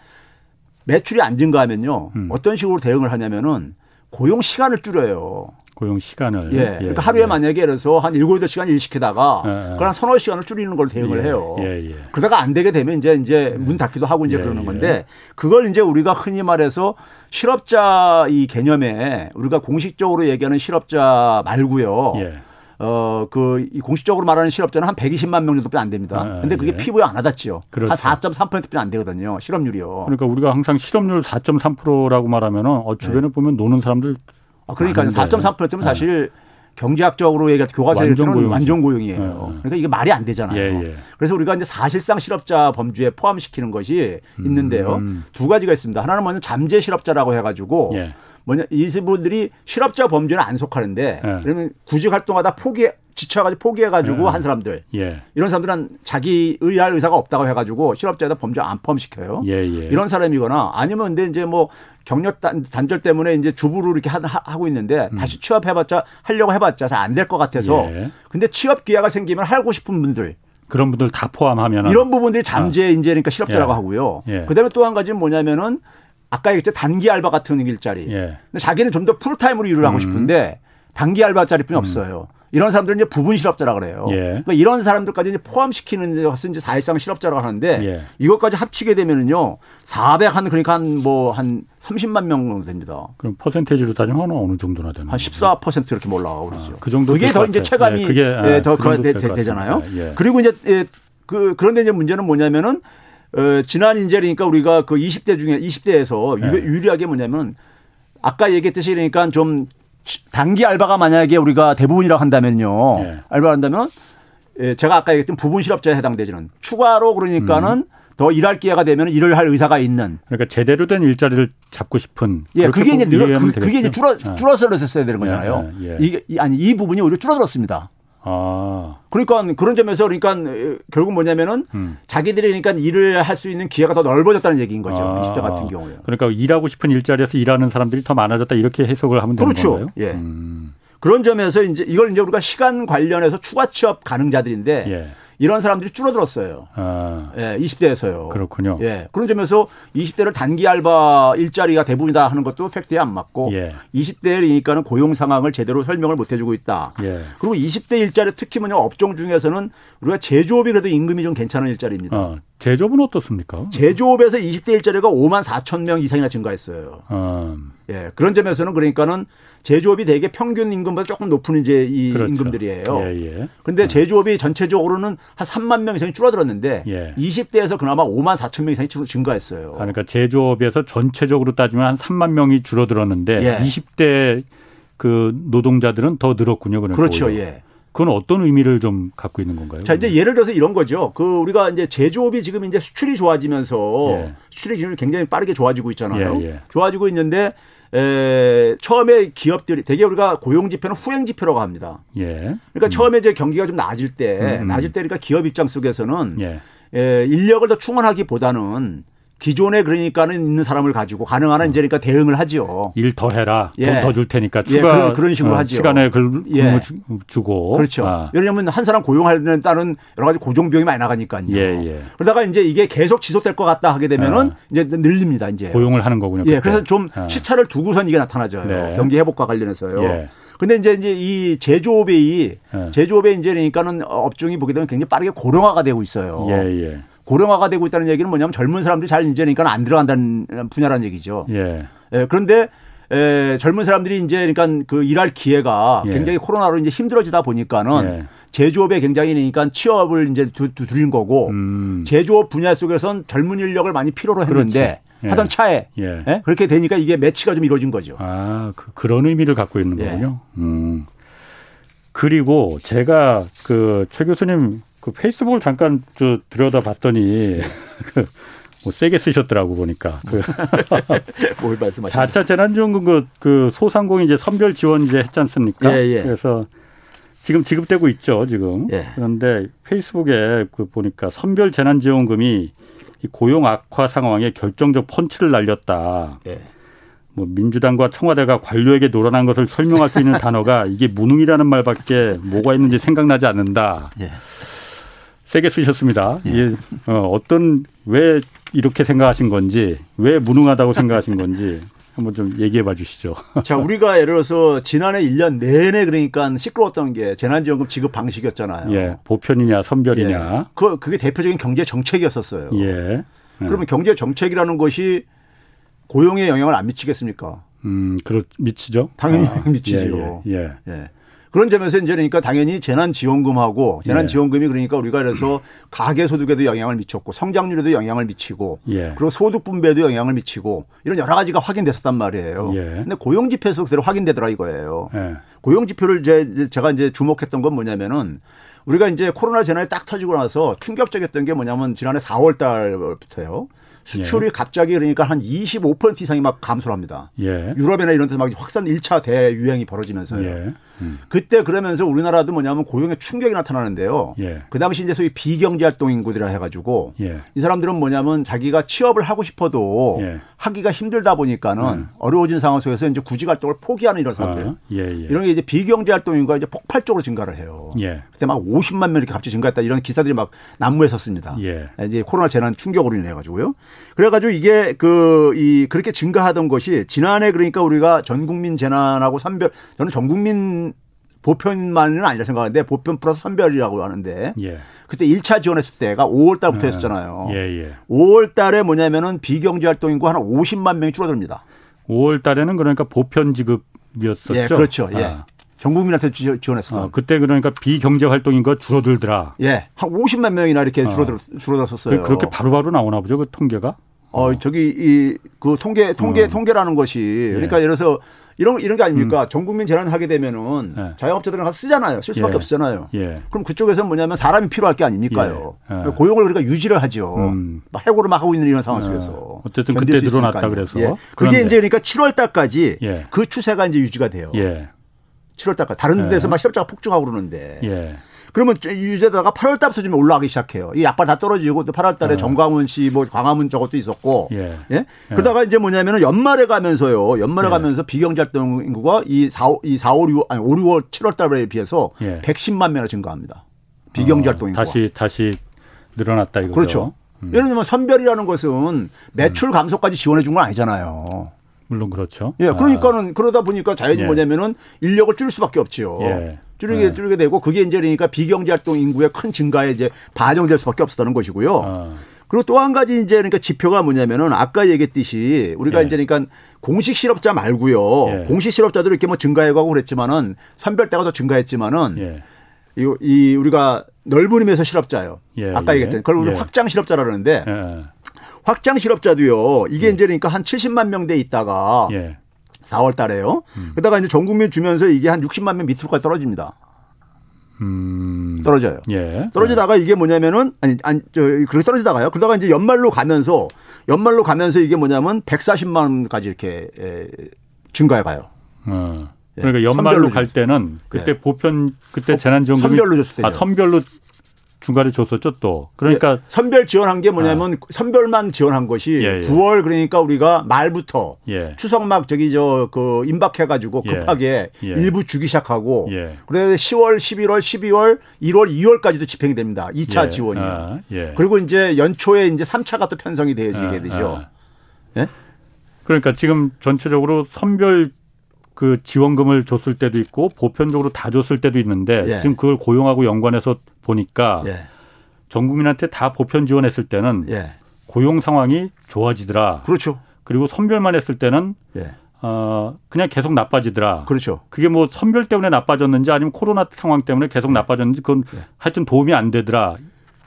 S3: 매출이 안 증가하면요. 음. 어떤 식으로 대응을 하냐면은 고용 시간을 줄여요.
S1: 고용 시간을.
S3: 예. 예. 그러니까 하루에 예. 만약에 예를 들어서 한 7, 8시간 일 시키다가 예. 그런 서너 시간을 줄이는 걸 대응을 예. 해요. 예. 예. 그러다가 안 되게 되면 이제 이제 문 닫기도 하고 이제 그러는 건데 그걸 이제 우리가 흔히 말해서 실업자 이 개념에 우리가 공식적으로 얘기하는 실업자 말고요. 어, 그, 이 공식적으로 말하는 실업자는 한 120만 명 정도뿐이 안 됩니다. 아, 근데 그게 예. 피부에 안 와닿죠. 그렇죠. 한 4.3%뿐이 안 되거든요. 실업률이요.
S1: 그러니까 우리가 항상 실업률 4.3%라고 말하면은 어, 주변에 네. 보면 노는 사람들
S3: 아, 그러니까 4.3%면 네. 사실 경제학적으로 얘기할 때 교과서에서는 완전 고용이에요. 네, 네. 그러니까 이게 말이 안 되잖아요. 예, 예. 그래서 우리가 이제 사실상 실업자 범주에 포함시키는 것이 음, 있는데요. 음. 두 가지가 있습니다. 하나는 먼저 잠재 실업자라고 해가지고 예. 뭐냐 이분들이 실업자 범주는 안 속하는데 예. 그러면 구직 활동하다 포기 지쳐가지고 포기해가지고 예. 한 사람들 예. 이런 사람들은 자기 의할 의사가 없다고 해가지고 실업자에다 범죄 안 포함시켜요. 예, 예. 이런 사람이거나 아니면 근데 이제 뭐 경력 단절 때문에 이제 주부로 이렇게 하고 있는데 음. 다시 취업해봤자 하려고 해봤자 잘 안 될 것 같아서 예. 근데 취업 기회가 생기면 하고 싶은 분들
S1: 그런 분들 다 포함하면
S3: 이런 부분들이 잠재 아. 인재니까 실업자라고 예. 하고요. 그다음에 또 한 가지는 뭐냐면은 아까 얘기했죠 단기 알바 같은 일자리. 근데 자기는 좀 더 풀타임으로 일을 하고 음. 싶은데 단기 알바짜리뿐이 음. 없어요. 이런 사람들은 이제 부분 실업자라 그래요. 예. 그러니까 이런 사람들까지 이제 포함시키는 것은 이제 사실상 실업자라고 하는데 예. 이것까지 합치게 되면은요 400 한 그러니까 한 뭐한 뭐 30만 명 정도 됩니다.
S1: 그럼 퍼센테이지로 따지면 어느 정도나 되나요?
S3: 한14% 이렇게 올라가고 그러죠.
S1: 아, 그 정도
S3: 그게 더 이제 체감이 예, 그게 아, 예, 더 그 되, 되잖아요. 예. 그리고 이제 예, 그 그런데 이제 문제는 뭐냐면은 어, 지난 인재니까 우리가 그 20대 중에 20대에서 예. 유리하게 뭐냐면 아까 얘기했듯이 그러니까 좀 단기 알바가 만약에 우리가 대부분이라고 한다면요. 네. 알바 한다면 예, 제가 아까 얘기했던 부분 실업자에 해당되지는 추가로 그러니까는 음. 더 일할 기회가 되면 일을 할 의사가 있는.
S1: 그러니까 제대로 된 일자리를 잡고 싶은.
S3: 예, 그게 이제 늘어, 그, 게 이제 줄어 네. 줄어들었어야 되는 거잖아요. 예, 예, 예. 이게 아니 이 부분이 오히려 줄어들었습니다. 아. 그러니까 그런 점에서 그러니까 결국 뭐냐면은 음. 자기들이 그러니까 일을 할 수 있는 기회가 더 넓어졌다는 얘기인 거죠. 아. 십자 같은 경우에.
S1: 그러니까 일하고 싶은 일자리에서 일하는 사람들이 더 많아졌다 이렇게 해석을 하면 되는 그렇죠. 건가요?
S3: 예. 음. 그런 점에서 이제 이걸 이제 우리가 시간 관련해서 추가 취업 가능자들인데 예. 이런 사람들이 줄어들었어요. 아. 예, 20대에서요.
S1: 그렇군요.
S3: 예. 그런 점에서 20대를 단기 알바 일자리가 대부분이다 하는 것도 팩트에 안 맞고 예. 20대이니까는 고용 상황을 제대로 설명을 못 해주고 있다. 예. 그리고 20대 일자리 특히 뭐냐 업종 중에서는 우리가 제조업이 그래도 임금이 좀 괜찮은 일자리입니다. 어,
S1: 제조업은 어떻습니까?
S3: 제조업에서 20대 일자리가 5만 4천 명 이상이나 증가했어요. 음. 예. 그런 점에서는 그러니까는 제조업이 대개 평균 임금보다 조금 높은 이제 이 그렇죠. 임금들이에요. 예, 예. 근데 음. 제조업이 전체적으로는 한 3만 명 이상이 줄어들었는데 예. 20대에서 그나마 5만 4천 명 이상이 증가했어요.
S1: 그러니까 제조업에서 전체적으로 따지면 한 3만 명이 줄어들었는데 예. 20대 그 노동자들은 더 늘었군요.
S3: 그러니까 그렇죠. 오히려. 예.
S1: 그건 어떤 의미를 좀 갖고 있는 건가요?
S3: 자, 이제 예를 들어서 이런 거죠. 그 우리가 이제 제조업이 지금 이제 수출이 좋아지면서 예. 수출이 지금 굉장히 빠르게 좋아지고 있잖아요. 예, 예. 좋아지고 있는데 에, 처음에 기업들이 대개 우리가 고용 지표는 후행 지표라고 합니다. 예. 그러니까 음. 처음에 이제 경기가 좀 나아질 때, 음. 나아질 때 그러니까 기업 입장 속에서는 예. 에, 인력을 더 충원하기보다는 기존에 그러니까는 있는 사람을 가지고 가능한 한 이제 그러니까 대응을 하죠.
S1: 일더 해라. 예. 돈더 줄 테니까 추가 예,
S3: 그런, 그런 식으로 어, 하죠.
S1: 시간에 근무 예. 주고.
S3: 그렇죠. 아. 왜냐하면 한 사람 고용하는 따른 여러 가지 고정 비용이 많이 나가니까요. 예, 예. 그러다가 이제 이게 계속 지속될 것 같다 하게 되면은 아. 이제 늘립니다. 이제
S1: 고용을 하는 거군요.
S3: 예, 그때. 그래서 좀 아. 시차를 두고선 이게 나타나죠. 네. 경기 회복과 관련해서요. 예. 근데 이제 이제 이 제조업이 예. 제조업에 이제 그러니까는 업종이 보게 되면 굉장히 빠르게 고령화가 되고 있어요. 예, 예. 고령화가 되고 있다는 얘기는 뭐냐면 젊은 사람들이 잘 이제니까 안 들어간다는 분야라는 얘기죠. 예. 예 그런데 에, 젊은 사람들이 이제 그러니까 그 일할 기회가 예. 굉장히 코로나로 이제 힘들어지다 보니까는 예. 제조업에 굉장히 그러니까 취업을 이제 두, 두, 두린 거고 음. 제조업 분야 속에선 젊은 인력을 많이 필요로 했는데 예. 하던 차에 예. 예. 그렇게 되니까 이게 매치가 좀 이루어진 거죠.
S1: 아 그, 런 의미를 갖고 있는 예. 거군요. 음. 그리고 제가 그 최 교수님 그 페이스북을 잠깐 저 들여다봤더니 그뭐 세게 쓰셨더라고 보니까. 그
S3: 뭘 말씀하시죠?
S1: 4차 재난지원금 그, 그 소상공인 이제 선별 지원 이제 했지 않습니까? 예, 예. 그래서 지금 지급되고 있죠, 지금. 예. 그런데 페이스북에 그 보니까 선별 재난지원금이 이 고용 악화 상황에 결정적 펀치를 날렸다. 예. 뭐 민주당과 청와대가 관료에게 놀아난 것을 설명할 수 있는 단어가 이게 무능이라는 말밖에 뭐가 있는지 생각나지 않는다. 예. 세게 쓰셨습니다. 예. 예. 어, 어떤 왜 이렇게 생각하신 건지 왜 무능하다고 생각하신 건지 한번 좀 얘기해 봐 주시죠.
S3: 자, 우리가 예를 들어서 지난해 1년 내내 그러니까 시끄러웠던 게 재난지원금 지급 방식이었잖아요.
S1: 예. 보편이냐 선별이냐.
S3: 예. 그, 그게 대표적인 경제 정책이었었어요. 예. 예. 그러면 경제 정책이라는 것이 고용에 영향을 안 미치겠습니까?
S1: 음, 그렇 미치죠.
S3: 당연히 아, 미치죠. 예, 예. 예. 예. 그런 점에서 이제 그러니까 당연히 재난지원금하고 재난지원금이 그러니까 우리가 그래서 가계소득에도 영향을 미쳤고 성장률에도 영향을 미치고 예. 그리고 소득 분배에도 영향을 미치고 이런 여러 가지가 확인됐었단 말이에요. 예. 근데 고용 지표에서 그대로 확인되더라 이거예요. 예. 고용 지표를 이제 제가 이제 주목했던 건 뭐냐면은 우리가 이제 코로나 재난이 딱 터지고 나서 충격적이었던 게 뭐냐면 지난해 4월 달부터요. 수출이 예. 갑자기 그러니까 한 25% 이상이 막 감소를 합니다. 예. 유럽이나 이런 데서 막 확산 1차 대유행이 벌어지면서요. 예. 음. 그때 그러면서 우리나라도 뭐냐면 고용에 충격이 나타나는데요. 예. 그 당시 이제 소위 비경제 활동 인구들이라 해가지고 예. 이 사람들은 뭐냐면 자기가 취업을 하고 싶어도 예. 하기가 힘들다 보니까는 음. 어려워진 상황 속에서 이제 구직 활동을 포기하는 이런 사람들. 아, 이런 게 이제 비경제 활동 인구가 이제 폭발적으로 증가를 해요. 그때 막 50만 명 이렇게 갑자기 증가했다 이런 기사들이 막 난무에 섰습니다. 이제 코로나 재난 충격으로 인해 가지고요. 그래가지고 이게 그 이 그렇게 증가하던 것이 지난해 그러니까 우리가 전 국민 재난하고 선별 저는 전 국민 보편만은 아니라 생각하는데 보편 플러스 선별이라고 하는데 예. 그때 1차 지원했을 때가 5월 달부터 예. 했었잖아요. 예, 예. 5월 달에 뭐냐면은 비경제 활동 인구 한 50만 명이 줄어듭니다.
S1: 5월 달에는 그러니까 보편 지급이었었죠.
S3: 예, 그렇죠. 예. 아. 전 국민한테 지원했어. 어,
S1: 그때 그러니까 비경제 활동인 거 줄어들더라.
S3: 예. 한 50만 명이나 이렇게 줄어들, 어. 줄어들었어요.
S1: 그, 그렇게 바로 바로 나오나 보죠. 그 통계가.
S3: 어, 저기 이 그 통계 통계 어. 통계라는 것이 그러니까 예. 예를 들어서 이런 이런 게 아닙니까? 음. 전 국민 재난 하게 되면은 예. 자영업자들은 가서 쓰잖아요. 쓸 수밖에 예. 없잖아요. 예. 그럼 그쪽에서는 뭐냐면 사람이 필요할 게 아닙니까요? 예. 예. 고용을 우리가 유지를 하죠. 음. 막 해고를 막 하고 있는 이런 상황 속에서
S1: 어쨌든 그때 늘어났다 그래서
S3: 그게 그런데. 이제 그러니까 7월 달까지 그 추세가 이제 유지가 돼요. 7월 달까지 다른 데서 막 실업자가 폭증하고 그러는데. 그러면 유지하다가 8월 달부터 좀 올라가기 시작해요. 이 약발 다 떨어지고 또 8월 달에 어. 정광훈 씨, 뭐 광화문 저것도 있었고. 예. 예? 예. 그러다가 이제 뭐냐면은 연말에 가면서요. 연말에 예. 가면서 비경제활동 인구가 이 4, 이 4, 5, 6, 아니 5, 6월 7월 달에 비해서 예. 110만 명이나 증가합니다. 비경제활동 어, 인구가.
S1: 다시 다시 늘어났다 이거죠.
S3: 그렇죠. 음. 예를 들면 선별이라는 것은 매출 음. 감소까지 지원해 준 건 아니잖아요.
S1: 물론 그렇죠.
S3: 예, 그러니까는 아. 그러다 보니까 자연히 예. 뭐냐면은 인력을 줄일 수밖에 없지요. 예. 줄이게 네. 줄이게 되고 그게 이제 그러니까 비경제 활동 인구의 큰 증가에 이제 반영될 수밖에 없었다는 것이고요. 아. 그리고 또 한 가지 이제 그러니까 지표가 뭐냐면은 아까 얘기했듯이 우리가 예. 이제 그러니까 공식 실업자 말고요. 예. 공식 실업자도 이렇게 뭐 증가해가고 그랬지만은 선별대가 더 증가했지만은 예. 이, 이 우리가 넓은 의미에서 실업자요. 예. 아까 얘기했던 그걸 우리 예. 확장 실업자라 그러는데 예. 확장 실업자도요. 이게 이제 그러니까 한 70만 명대 있다가 4월 달에요. 음. 그러다가 이제 전 국민 주면서 이게 한 60만 명 밑으로까지 떨어집니다. 음. 떨어져요. 예. 떨어지다가 이게 뭐냐면은 아니 아니 저 그렇게 떨어지다가요. 그러다가 이제 연말로 가면서 연말로 가면서 이게 뭐냐면 140만까지 이렇게 에, 증가해 가요.
S1: 어. 그러니까 연말로 갈 때는 그때 예. 보편 그때 재난지원금이
S3: 선별로 줬을 때
S1: 아, 선별로 중간에 줬었죠 또. 그러니까 예,
S3: 선별 지원한 게 뭐냐면 아. 선별만 지원한 것이 예, 예. 9월 그러니까 우리가 말부터 예. 추석 막 저기 저 그 임박해 가지고 예. 급하게 예. 일부 주기 시작하고 그래서 10월, 11월, 12월, 1월, 2월까지도 집행이 됩니다. 2차 지원이. 아. 그리고 이제 연초에 이제 3차가 또 편성이 되게 아. 되죠. 아.
S1: 그러니까 지금 전체적으로 선별 그 지원금을 줬을 때도 있고 보편적으로 다 줬을 때도 있는데 예. 지금 그걸 고용하고 연관해서 보니까 예. 전 국민한테 다 보편 지원했을 때는 예. 고용 상황이 좋아지더라.
S3: 그렇죠.
S1: 그리고 선별만 했을 때는 예. 어, 그냥 계속 나빠지더라.
S3: 그렇죠.
S1: 그게 뭐 선별 때문에 나빠졌는지 아니면 코로나 상황 때문에 계속 네. 나빠졌는지 그건 네. 하여튼 도움이 안 되더라.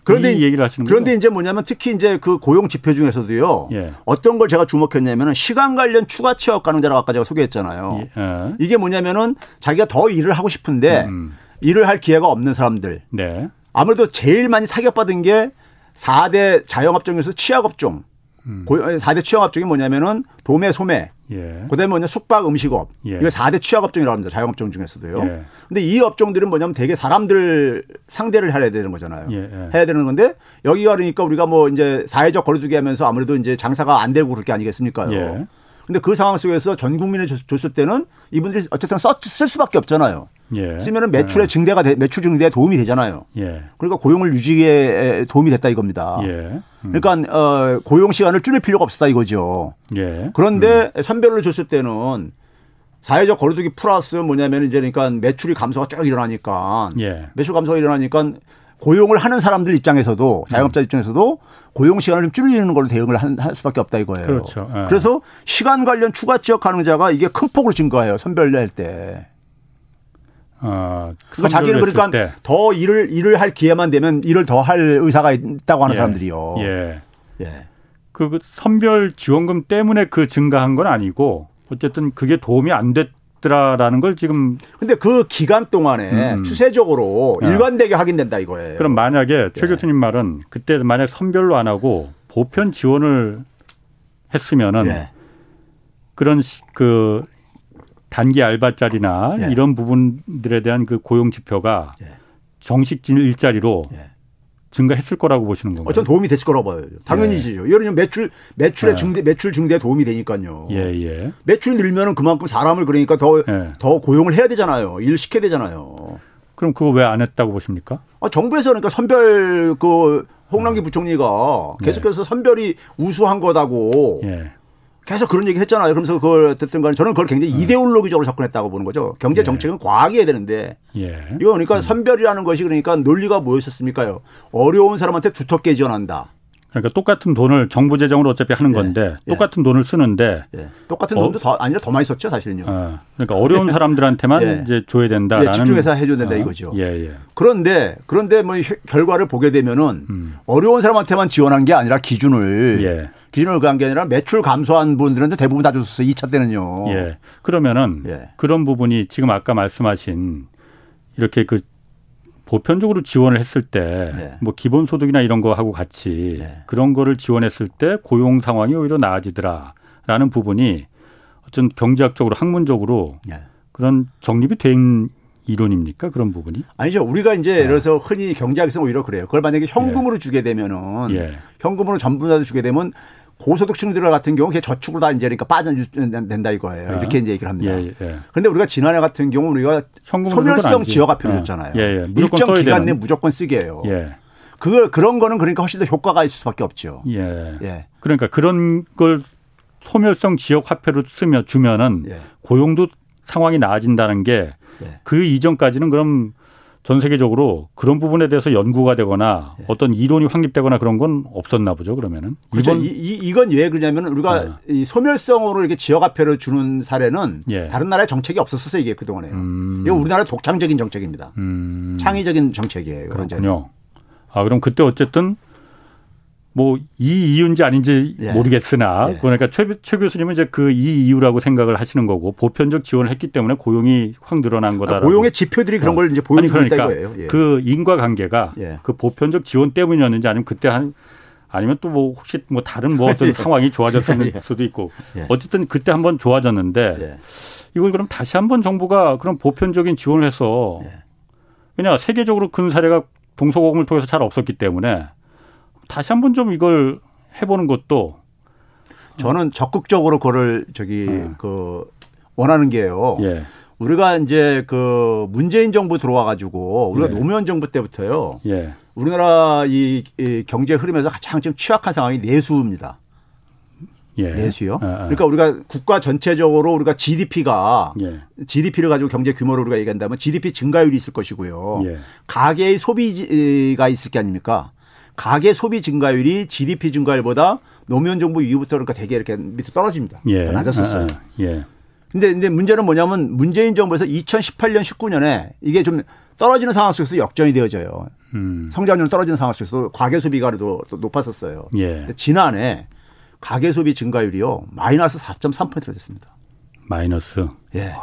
S1: 그런데 이 얘기를 하시는
S3: 그런데 거죠? 이제 뭐냐면 특히 이제 그 고용 지표 중에서도요. 예. 어떤 걸 제가 주목했냐면은 시간 관련 추가 취업 가능자라고 아까 제가 소개했잖아요. 예. 예. 이게 뭐냐면은 자기가 더 일을 하고 싶은데 음. 일을 할 기회가 없는 사람들. 네. 아무래도 제일 많이 타격받은 게 4대 자영업 중에서 취약업종. 음. 4대 취약업종이 뭐냐면은 도매, 소매, 예. 그다음에 뭐냐 숙박, 음식업. 예. 이거 4대 취약업종이라고 합니다. 자영업종 중에서도요. 예. 근데 이 업종들은 뭐냐면 되게 사람들 상대를 해야 되는 거잖아요. 예. 예. 해야 되는 건데 여기가 그러니까 우리가 뭐 이제 사회적 거리두기 하면서 아무래도 이제 장사가 안 되고 그럴 게 아니겠습니까요. 예. 근데 그 상황 속에서 전 국민에 줬을 때는 이분들이 어쨌든 썼, 쓸 수밖에 없잖아요. 예. 쓰면은 매출의 예. 증대가 되, 매출 증대에 도움이 되잖아요. 예. 그러니까 고용을 유지에 도움이 됐다 이겁니다. 예. 음. 그러니까 어, 고용 시간을 줄일 필요가 없었다 이거죠. 예. 그런데 음. 선별을 줬을 때는 사회적 거리두기 플러스 뭐냐면 이제 그러니까 매출이 감소가 쭉 일어나니까 예. 매출 감소가 일어나니까 고용을 하는 사람들 입장에서도 자영업자 음. 입장에서도 고용 시간을 좀 줄이는 걸로 대응을 할 수밖에 없다 이거예요. 그렇죠. 예. 그래서 시간 관련 추가 지역 가능자가 이게 큰 폭으로 증가해요. 선별낼 때. 어, 그러니까 자기는 그러니까 때. 더 일을 일을 할 기회만 되면 일을 더 할 의사가 있다고 하는 예. 사람들이요. 예.
S1: 예. 그 선별 지원금 때문에 그 증가한 건 아니고 어쨌든 그게 도움이 안 됐 더라라는 걸 지금
S3: 근데 그 기간 동안에 음. 추세적으로 예. 일관되게 확인된다 이거예요.
S1: 그럼 만약에 최 예. 교수님 말은 그때 만약 선별로 안 하고 보편 지원을 했으면은 예. 그런 그 단기 알바짜리나 예. 이런 부분들에 대한 그 고용 지표가 예. 정식 일자리로 예. 증가했을 거라고 보시는 건가요?
S3: 어, 전 도움이 됐을 거라고 봐요. 당연히지요. 예. 예를 들면 매출 매출의 예. 증대 매출 증대에 도움이 되니까요. 예, 예. 매출 늘면은 그만큼 사람을 그러니까 더더 예. 더 고용을 해야 되잖아요. 일 시켜야 되잖아요.
S1: 그럼 그거 왜 안 했다고 보십니까?
S3: 아, 정부에서 그러니까 선별 그 홍남기 음. 부총리가 계속해서 선별이 우수한 거다고 계속 그런 얘기 했잖아요. 그러면서 그걸 어쨌든 간에 저는 그걸 굉장히 음. 이데올로기적으로 접근했다고 보는 거죠. 경제 예. 정책은 예. 과하게 해야 되는데. 예. 이거 그러니까 음. 선별이라는 것이 그러니까 논리가 뭐였었습니까요? 어려운 사람한테 두텁게 지원한다.
S1: 그러니까 똑같은 돈을 정부 재정으로 어차피 하는 예. 건데 예. 똑같은 돈을 쓰는데
S3: 예. 똑같은 돈도 어, 더 아니라 더 많이 썼죠 사실은요.
S1: 어, 그러니까 어려운 사람들한테만 예. 이제 줘야 된다라는
S3: 집중해서 해줘야 된다 어. 이거죠. 그런데 그런데 뭐 결과를 보게 되면은 음. 어려운 사람한테만 지원한 게 아니라 기준을 기준을 그한 게 아니라 매출 감소한 분들한테 대부분 다 줬었어요. 2차 때는요.
S1: 예. 그러면은 예. 그런 부분이 지금 아까 말씀하신 이렇게 그 보편적으로 지원을 했을 때뭐 예. 기본소득이나 이런 거 하고 같이 예. 그런 거를 지원했을 때 고용 상황이 오히려 나아지더라라는 부분이 어떤 경제학적으로 학문적으로 예. 그런 정립이 된 이론입니까 그런 부분이?
S3: 아니죠. 우리가 이제 네. 예를 들어서 흔히 경제학에서 오히려 그래요. 그걸 만약에 현금으로 예. 주게 되면은 예. 현금으로 전부 다 주게 되면 고소득층들 같은 경우 는 저축으로 다 이제 그러니까 빠져된다 이거예요. 예. 이렇게 이제 얘기를 합니다. 예, 예. 그런데 우리가 지난해 같은 경우 우리가 소멸성 지역화표를 줬잖아요. 예, 예. 일정 기간 내 무조건 쓰게 해요. 예. 그걸 그런 거는 그러니까 훨씬 더 효과가 있을 수밖에 없죠.
S1: 예. 예. 그러니까 그런 걸 소멸성 지역 화폐로 쓰며 주면은 고용도 상황이 나아진다는 게 그 이전까지는 그럼 전 세계적으로 그런 부분에 대해서 연구가 되거나 예. 어떤 이론이 확립되거나 그런 건 없었나 보죠 그러면은
S3: 그렇죠. 이번 이, 이, 이건 왜 그러냐면 우리가 네. 이 소멸성으로 이렇게 지역화폐를 주는 사례는 예. 다른 나라의 정책이 없었어요 이게 그 동안에요. 음. 이거 우리나라 독창적인 정책입니다. 음. 창의적인 정책이에요.
S1: 그렇군요. 아 그럼 그때 어쨌든 뭐 이 이유인지 아닌지 예. 모르겠으나 예. 그러니까 최, 최 교수님은 이제 그 이 이유라고 생각을 하시는 거고 보편적 지원을 했기 때문에 고용이 확 늘어난 거다. 아,
S3: 고용의 지표들이 그런 걸 이제 보여주고 그러니까 있다 이거예요.
S1: 예. 그 인과관계가 예. 그 보편적 지원 때문이었는지 아니면 그때 한 아니면 또 뭐 혹시 뭐 다른 뭐 어떤 예. 상황이 좋아졌을 예. 수도 있고 어쨌든 그때 한번 좋아졌는데 이걸 그럼 다시 한번 정부가 그런 보편적인 지원을 해서 왜냐 세계적으로 큰 사례가 동서고금을 통해서 잘 없었기 때문에 다시 한번 좀 이걸 해보는 것도
S3: 저는 적극적으로 그거를 저기 네. 그 원하는 게요. 예. 우리가 이제 그 문재인 정부 들어와 가지고 우리가 예. 노무현 정부 때부터요. 예. 우리나라 이, 이, 경제 흐름에서 가장 지금 취약한 상황이 내수입니다. 예. 내수요. 아, 아. 그러니까 우리가 국가 전체적으로 우리가 GDP가 예. GDP를 가지고 경제 규모를 우리가 얘기한다면 GDP 증가율이 있을 것이고요. 예. 가계의 소비가 있을 게 아닙니까? 가계 소비 증가율이 GDP 증가율보다 노무현 정부 이후부터 그러니까 되게 이렇게 밑으로 떨어집니다. 예. 낮았었어요. 아, 아, 예. 근데 근데 문제는 뭐냐면 문재인 정부에서 2018년 19년에 이게 좀 떨어지는 상황 속에서 역전이 되어져요. 음. 성장률 떨어지는 상황 속에서 과계 소비가 그래도 높았었어요. 예. 지난해 가계 소비 증가율이요 마이너스 4.3%가 됐습니다.
S1: 마이너스.
S3: 예.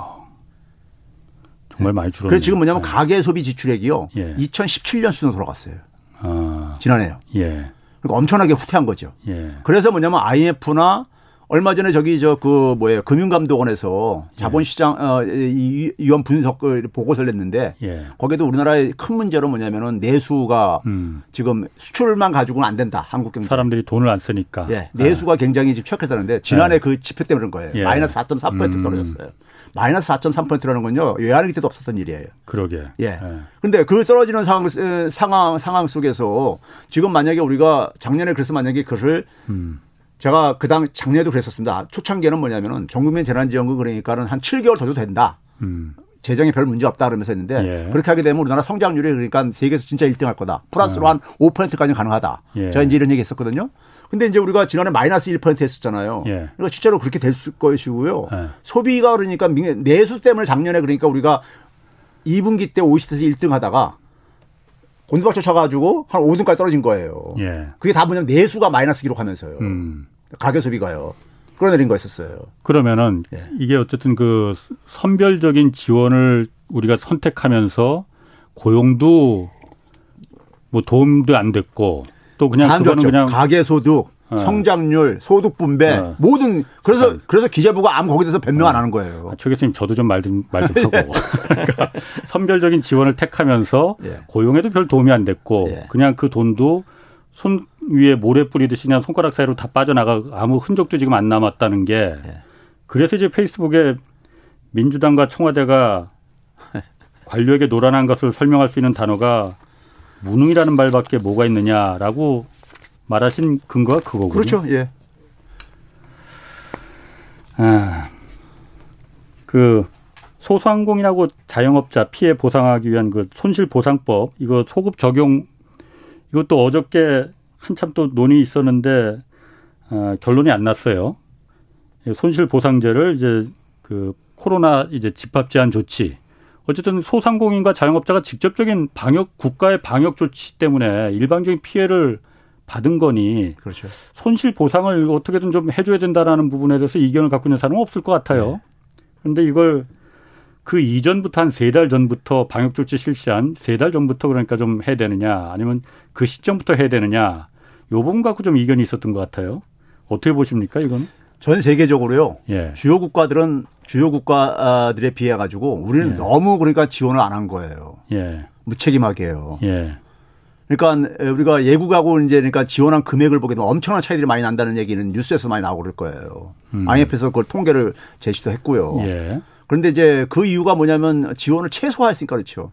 S1: 정말 많이 줄었네요.
S3: 그래서 지금 뭐냐면 예. 가계 소비 지출액이요. 예. 2017년 수준으로 돌아갔어요. 아. 지난해요. 예. 그러니까 엄청나게 후퇴한 거죠. 예. 그래서 뭐냐면 IMF나 얼마 전에 저기 저 그 뭐예요 금융감독원에서 자본시장 예. 어, 이 위원 분석을 보고서를 냈는데 예. 거기에도 우리나라의 큰 문제로 뭐냐면은 내수가 음. 지금 수출만 가지고는 안 된다 한국 경제
S1: 사람들이 돈을 안 쓰니까
S3: 예. 내수가 예. 굉장히 지금 취약해졌는데 지난해 예. 그 지표 때문에 그런 거예요 예. 마이너스 4.4% 음. 떨어졌어요 마이너스 4.3%라는 건요 외환위기 때도 없었던 일이에요
S1: 그러게
S3: 예 근데 그 떨어지는 상황 상황 상황 속에서 지금 만약에 우리가 작년에 그래서 만약에 그를 음. 제가 그당 작년에도 그랬었습니다. 초창기에는 뭐냐면은 전국민 재난지원금 그러니까는 한 7개월 더 줘도 된다. 음. 재정에 별 문제 없다 그러면서 했는데 예. 그렇게 하게 되면 우리나라 성장률이 그러니까 세계에서 진짜 1등 할 거다. 플러스로 예. 한 5%까지 가능하다. 예. 제가 이제 이런 얘기 했었거든요. 근데 이제 우리가 지난해 마이너스 1% 했었잖아요. 예. 그러니까 실제로 그렇게 될 것이고요. 예. 소비가 그러니까 내수 때문에 작년에 그러니까 우리가 2분기 때 OECD에서 1등 하다가 곤두박질 쳐가지고 한 5등까지 떨어진 거예요. 예. 그게 다 뭐냐면 내수가 마이너스 기록하면서요. 음. 가계 소비가요. 끌어내린 거였었어요.
S1: 그러면은 예. 이게 어쨌든 그 선별적인 지원을 우리가 선택하면서 고용도 뭐 도움도 안 됐고 또 그냥
S3: 그거는 그냥 가계 소득 어. 성장률, 소득 분배 어. 모든 그래서 어. 그래서 기재부가 아무 거기에 대해서 변명 안 어. 하는 거예요.
S1: 아, 최 교수님 저도 좀 말 좀말좀 하고 그러니까 선별적인 지원을 택하면서 예. 고용에도 별 도움이 안 됐고 예. 그냥 그 돈도 손 위에 모래 뿌리듯이 그냥 손가락 사이로 다 빠져나가 아무 흔적도 지금 안 남았다는 게 예. 그래서 이제 페이스북에 민주당과 청와대가 관료에게 노란한 것을 설명할 수 있는 단어가 무능이라는 말밖에 뭐가 있느냐라고 말하신 근거가 그거군요.
S3: 그렇죠. 예.
S1: 아, 그 소상공인하고 자영업자 피해 보상하기 위한 그 손실 보상법 이거 소급 적용 이것도 어저께 한참 또 논의 있었는데 아, 결론이 안 났어요. 손실 보상제를 이제 그 코로나 이제 집합 제한 조치 어쨌든 소상공인과 자영업자가 직접적인 방역 국가의 방역 조치 때문에 일방적인 피해를 받은 거니 그렇죠. 손실 보상을 어떻게든 좀 해줘야 된다라는 부분에 대해서 이견을 갖고 있는 사람은 없을 것 같아요. 네. 그런데 이걸 그 이전부터 한 세 달 전부터 방역 조치 실시한 세 달 전부터 그러니까 좀 해야 되느냐 아니면 그 시점부터 해야 되느냐 요 부분 갖고 좀 이견이 있었던 것 같아요. 어떻게 보십니까 이건?
S3: 전 세계적으로요. 예. 주요 국가들은 주요 국가들에 비해 가지고 우리는 예. 너무 그러니까 지원을 안 한 거예요. 예. 무책임하게요. 예. 그러니까 우리가 예국하고 이제 그러니까 지원한 금액을 보게 되면 엄청난 차이들이 많이 난다는 얘기는 뉴스에서 많이 나오고 그럴 거예요. 음. IMF에서 그걸 통계를 제시도 했고요. 예. 그런데 이제 그 이유가 뭐냐면 지원을 최소화했으니까 그렇죠.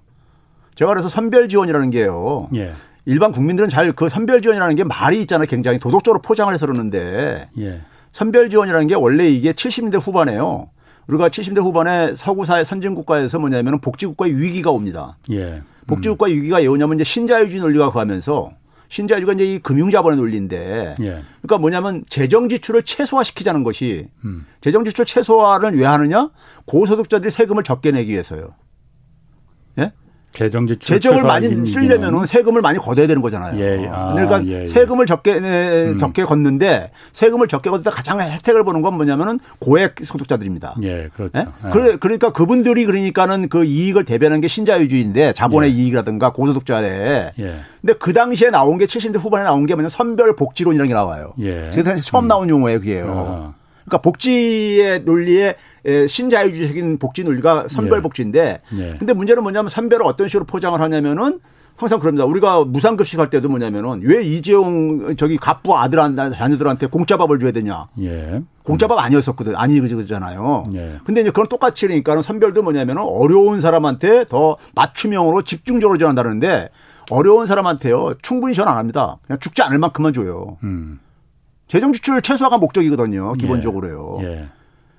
S3: 제가 그래서 선별 지원이라는 게요. 예. 일반 국민들은 잘 그 선별 지원이라는 게 말이 있잖아요. 굉장히 도덕적으로 포장을 해서 그러는데 예. 선별 지원이라는 게 원래 이게 70년대 후반에요. 우리가 70대 후반에 서구사회 선진국가에서 뭐냐면 복지국가의 위기가 옵니다. 예. 복지국가 위기가 왜오냐면 이제 신자유주의 논리가 가면서 신자유주가 이제 이 금융자본의 논리인데 예. 그러니까 뭐냐면 재정 지출을 최소화시키자는 것이 음. 재정 지출 최소화를 왜 하느냐 고소득자들이 세금을 적게 내기 위해서요. 예?
S1: 재정
S3: 재정을 많이 쓰려면 세금을 많이 걷어야 되는 거잖아요. 예, 예. 아, 그러니까 예, 예. 세금을 적게 음. 적게 걷는데 세금을 적게 걷다 가장 혜택을 보는 건 뭐냐면은 고액 소득자들입니다.
S1: 예, 그렇죠. 예?
S3: 예? 그러니까 그분들이 그러니까는 그 이익을 대변하는 게 신자유주의인데 자본의 예. 이익이라든가 고소득자에. 예. 근데 그 당시에 나온 게 70대 후반에 나온 게 뭐냐 선별 복지론이라는 게 나와요. 예. 제가 처음 나온 용어예요, 그게요. 아. 그러니까 복지의 논리에 신자유주의적인 복지 논리가 선별 예. 복지인데 예. 근데 문제는 뭐냐면 선별을 어떤 식으로 포장을 하냐면은 항상 그럽니다. 우리가 무상급식 할 때도 뭐냐면은 왜 이재용 저기 갑부 아들한테 자녀들한테 공짜밥을 줘야 되냐. 예. 공짜밥 아니었었거든. 아니 그잖아요. 예. 근데 이제 그런 똑같이 그러니까는 선별도 뭐냐면은 어려운 사람한테 더 맞춤형으로 집중적으로 지원한다는데 어려운 사람한테요. 충분히 지원 안 합니다. 그냥 죽지 않을 만큼만 줘요. 음. 재정 지출 최소화가 목적이거든요. 기본적으로요. 예. 예.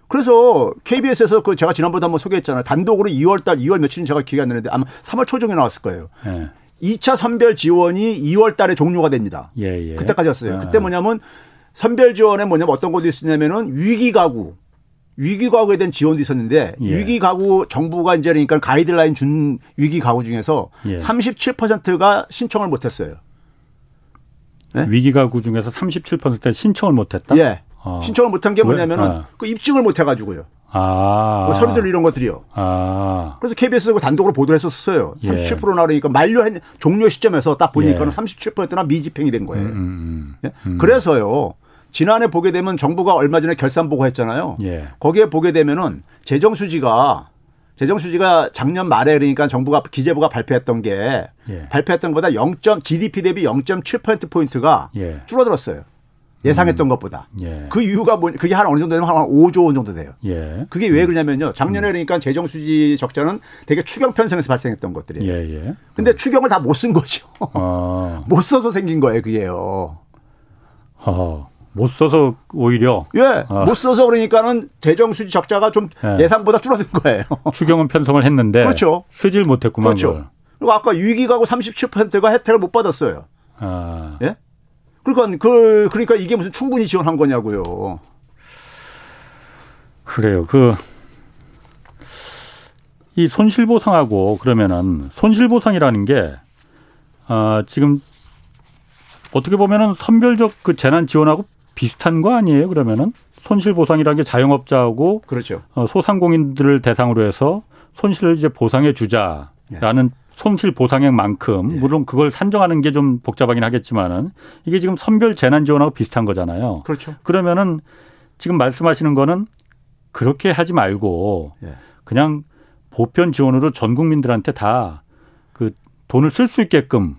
S3: 그래서 KBS에서 그 제가 지난번에 한번 소개했잖아요. 단독으로 2월 달, 2월 며칠인 제가 기억이 안 나는데 아마 3월 초중에 나왔을 거예요. 예. 2차 선별 지원이 2월 달에 종료가 됩니다. 예, 예. 그때까지였어요. 아. 그때 뭐냐면 선별 지원에 뭐냐면 어떤 것도 있었냐면은 위기 가구, 위기 가구에 대한 지원도 있었는데 예. 위기 가구 정부가 이제 그러니까 가이드라인 준 위기 가구 중에서 예. 37%가 신청을 못 했어요.
S1: 네? 위기 가구 중에서 37% 신청을 못 했다?
S3: 예. 어. 신청을 못한 게 뭐냐면은 아. 그 입증을 못 해가지고요. 아. 뭐 서류들 이런 것들이요. 아. 그래서 KBS가 단독으로 보도를 했었어요. 37% 예. 나르니까 만료 종료 시점에서 딱 보니까는 예. 37%나 미집행이 된 거예요. 음, 음, 음. 예? 음. 그래서요. 지난해 보게 되면 정부가 얼마 전에 결산 보고 했잖아요. 예. 거기에 보게 되면은 재정 수지가 재정 수지가 작년 말에 그러니까 정부가 기재부가 발표했던 게 예. 발표했던 것보다 0. GDP 대비 0.7% 포인트가 예. 줄어들었어요. 예상했던 음. 것보다. 예. 그 이유가 뭐 그게 한 어느 정도 되면 한 5조 원 정도 돼요. 예. 그게 왜 그러냐면요. 작년에 음. 그러니까 재정 수지 적자는 되게 추경 편성에서 발생했던 것들이에요. 예, 예. 근데 음. 추경을 다 못 쓴 거죠. 아. 못 써서 생긴 거예요, 그게요.
S1: 어. 못 써서 오히려
S3: 예, 어. 못 써서 그러니까는 재정 수지 적자가 좀 예. 상보다 줄어든 거예요.
S1: 추경은 편성을 했는데 그렇죠. 쓰질 못했구만.
S3: 그렇죠. 걸. 그리고 아까 위기 가구 37%가 혜택을 못 받았어요. 아. 예? 그러니까 그 그러니까 이게 무슨 충분히 지원한 거냐고요.
S1: 그래요. 그 이 손실 보상하고 그러면은 손실 보상이라는 게 아, 지금 어떻게 보면은 선별적 그 재난 지원하고 비슷한 거 아니에요? 그러면은 손실 보상이라는 게 자영업자하고
S3: 그렇죠.
S1: 어, 소상공인들을 대상으로 해서 손실을 이제 보상해 주자라는 예. 손실 보상액만큼 예. 물론 그걸 산정하는 게 좀 복잡하긴 하겠지만은 이게 지금 선별 재난 지원하고 비슷한 거잖아요.
S3: 그렇죠.
S1: 그러면은 지금 말씀하시는 거는 그렇게 하지 말고 예. 그냥 보편 지원으로 전 국민들한테 다 그 돈을 쓸 수 있게끔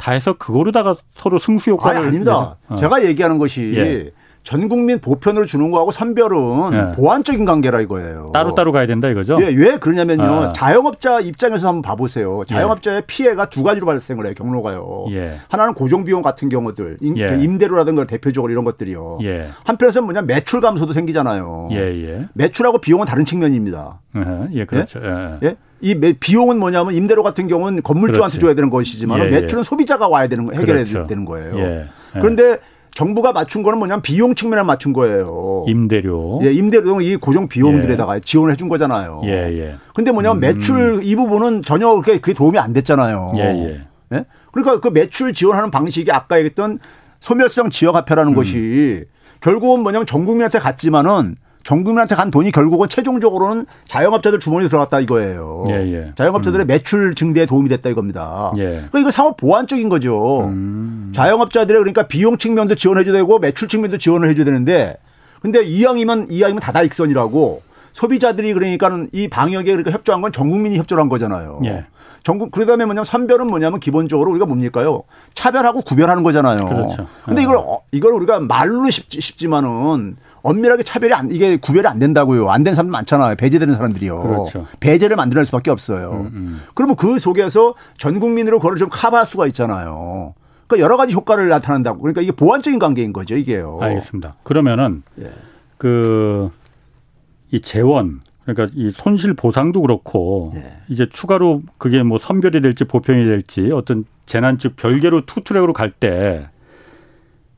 S1: 다 해서 그거로다가 서로 승수 효과를
S3: 아니, 아닙니다. 어. 제가 얘기하는 것이 예. 전 국민 보편을 주는 거하고 선별은 예. 보완적인 관계라 이거예요.
S1: 따로따로 가야 된다 이거죠?
S3: 예, 왜 그러냐면요. 아. 자영업자 입장에서 한번 봐보세요. 자영업자의 예. 피해가 두 가지로 발생을 해요. 경로가요. 예. 하나는 고정비용 같은 경우들, 임, 예. 그 임대료라든가 대표적으로 이런 것들이요. 예. 한편에서는 뭐냐 매출 감소도 생기잖아요. 예, 매출하고 비용은 다른 측면입니다.
S1: 예, 그렇죠.
S3: 예? 이 비용은 뭐냐면 임대료 같은 경우는 건물주한테 줘야 되는 것이지만 매출은 소비자가 와야 되는 거 해결해야 그렇죠. 되는 거예요. 그런데 정부가 맞춘 거는 뭐냐면 비용 측면에 맞춘 거예요.
S1: 임대료.
S3: 예, 임대료 이 고정 비용들에다가 예. 지원을 해준 거잖아요. 예, 예. 근데 뭐냐면 음. 매출 이 부분은 전혀 그게, 그게 도움이 안 됐잖아요. 예, 예. 예? 그러니까 그 매출 지원하는 방식이 아까 얘기했던 소멸성 지역 화폐라는 음. 것이 결국은 뭐냐면 전 국민한테 갔지만은 정부민한테 간 돈이 결국은 최종적으로는 자영업자들 주머니에 들어갔다 이거예요. 예, 예. 자영업자들의 음. 매출 증대에 도움이 됐다 이겁니다. 예. 그러니까 이거 사업 보완적인 거죠. 음. 자영업자들의 그러니까 비용 측면도 지원해줘야 되고 매출 측면도 지원을 해줘야 되는데 근데 이왕이면 이왕이면 다다익선이라고 소비자들이 그러니까는 이 방역에 그러니까 협조한 건 전 국민이 협조를 한 거잖아요. 예. 전국 그다음에 뭐냐면 선별은 뭐냐면 기본적으로 우리가 뭡니까요? 차별하고 구별하는 거잖아요. 그렇죠. 근데 이걸 어, 이걸 우리가 말로 쉽지, 쉽지만은 엄밀하게 차별이 안 이게 구별이 안 된다고요. 안 된 사람들 많잖아요. 배제되는 사람들이요. 그렇죠. 배제를 만들어낼 수밖에 없어요. 음, 음. 그러면 그 속에서 전 국민으로 그걸 좀 커버할 수가 있잖아요. 그러니까 여러 가지 효과를 나타난다고. 그러니까 이게 보완적인 관계인 거죠, 이게요.
S1: 알겠습니다. 그러면은 예. 그이 재원 그러니까 이 손실 보상도 그렇고 예. 이제 추가로 그게 뭐 선별이 될지 보편이 될지 어떤 재난 즉 별개로 투 트랙으로 갈 때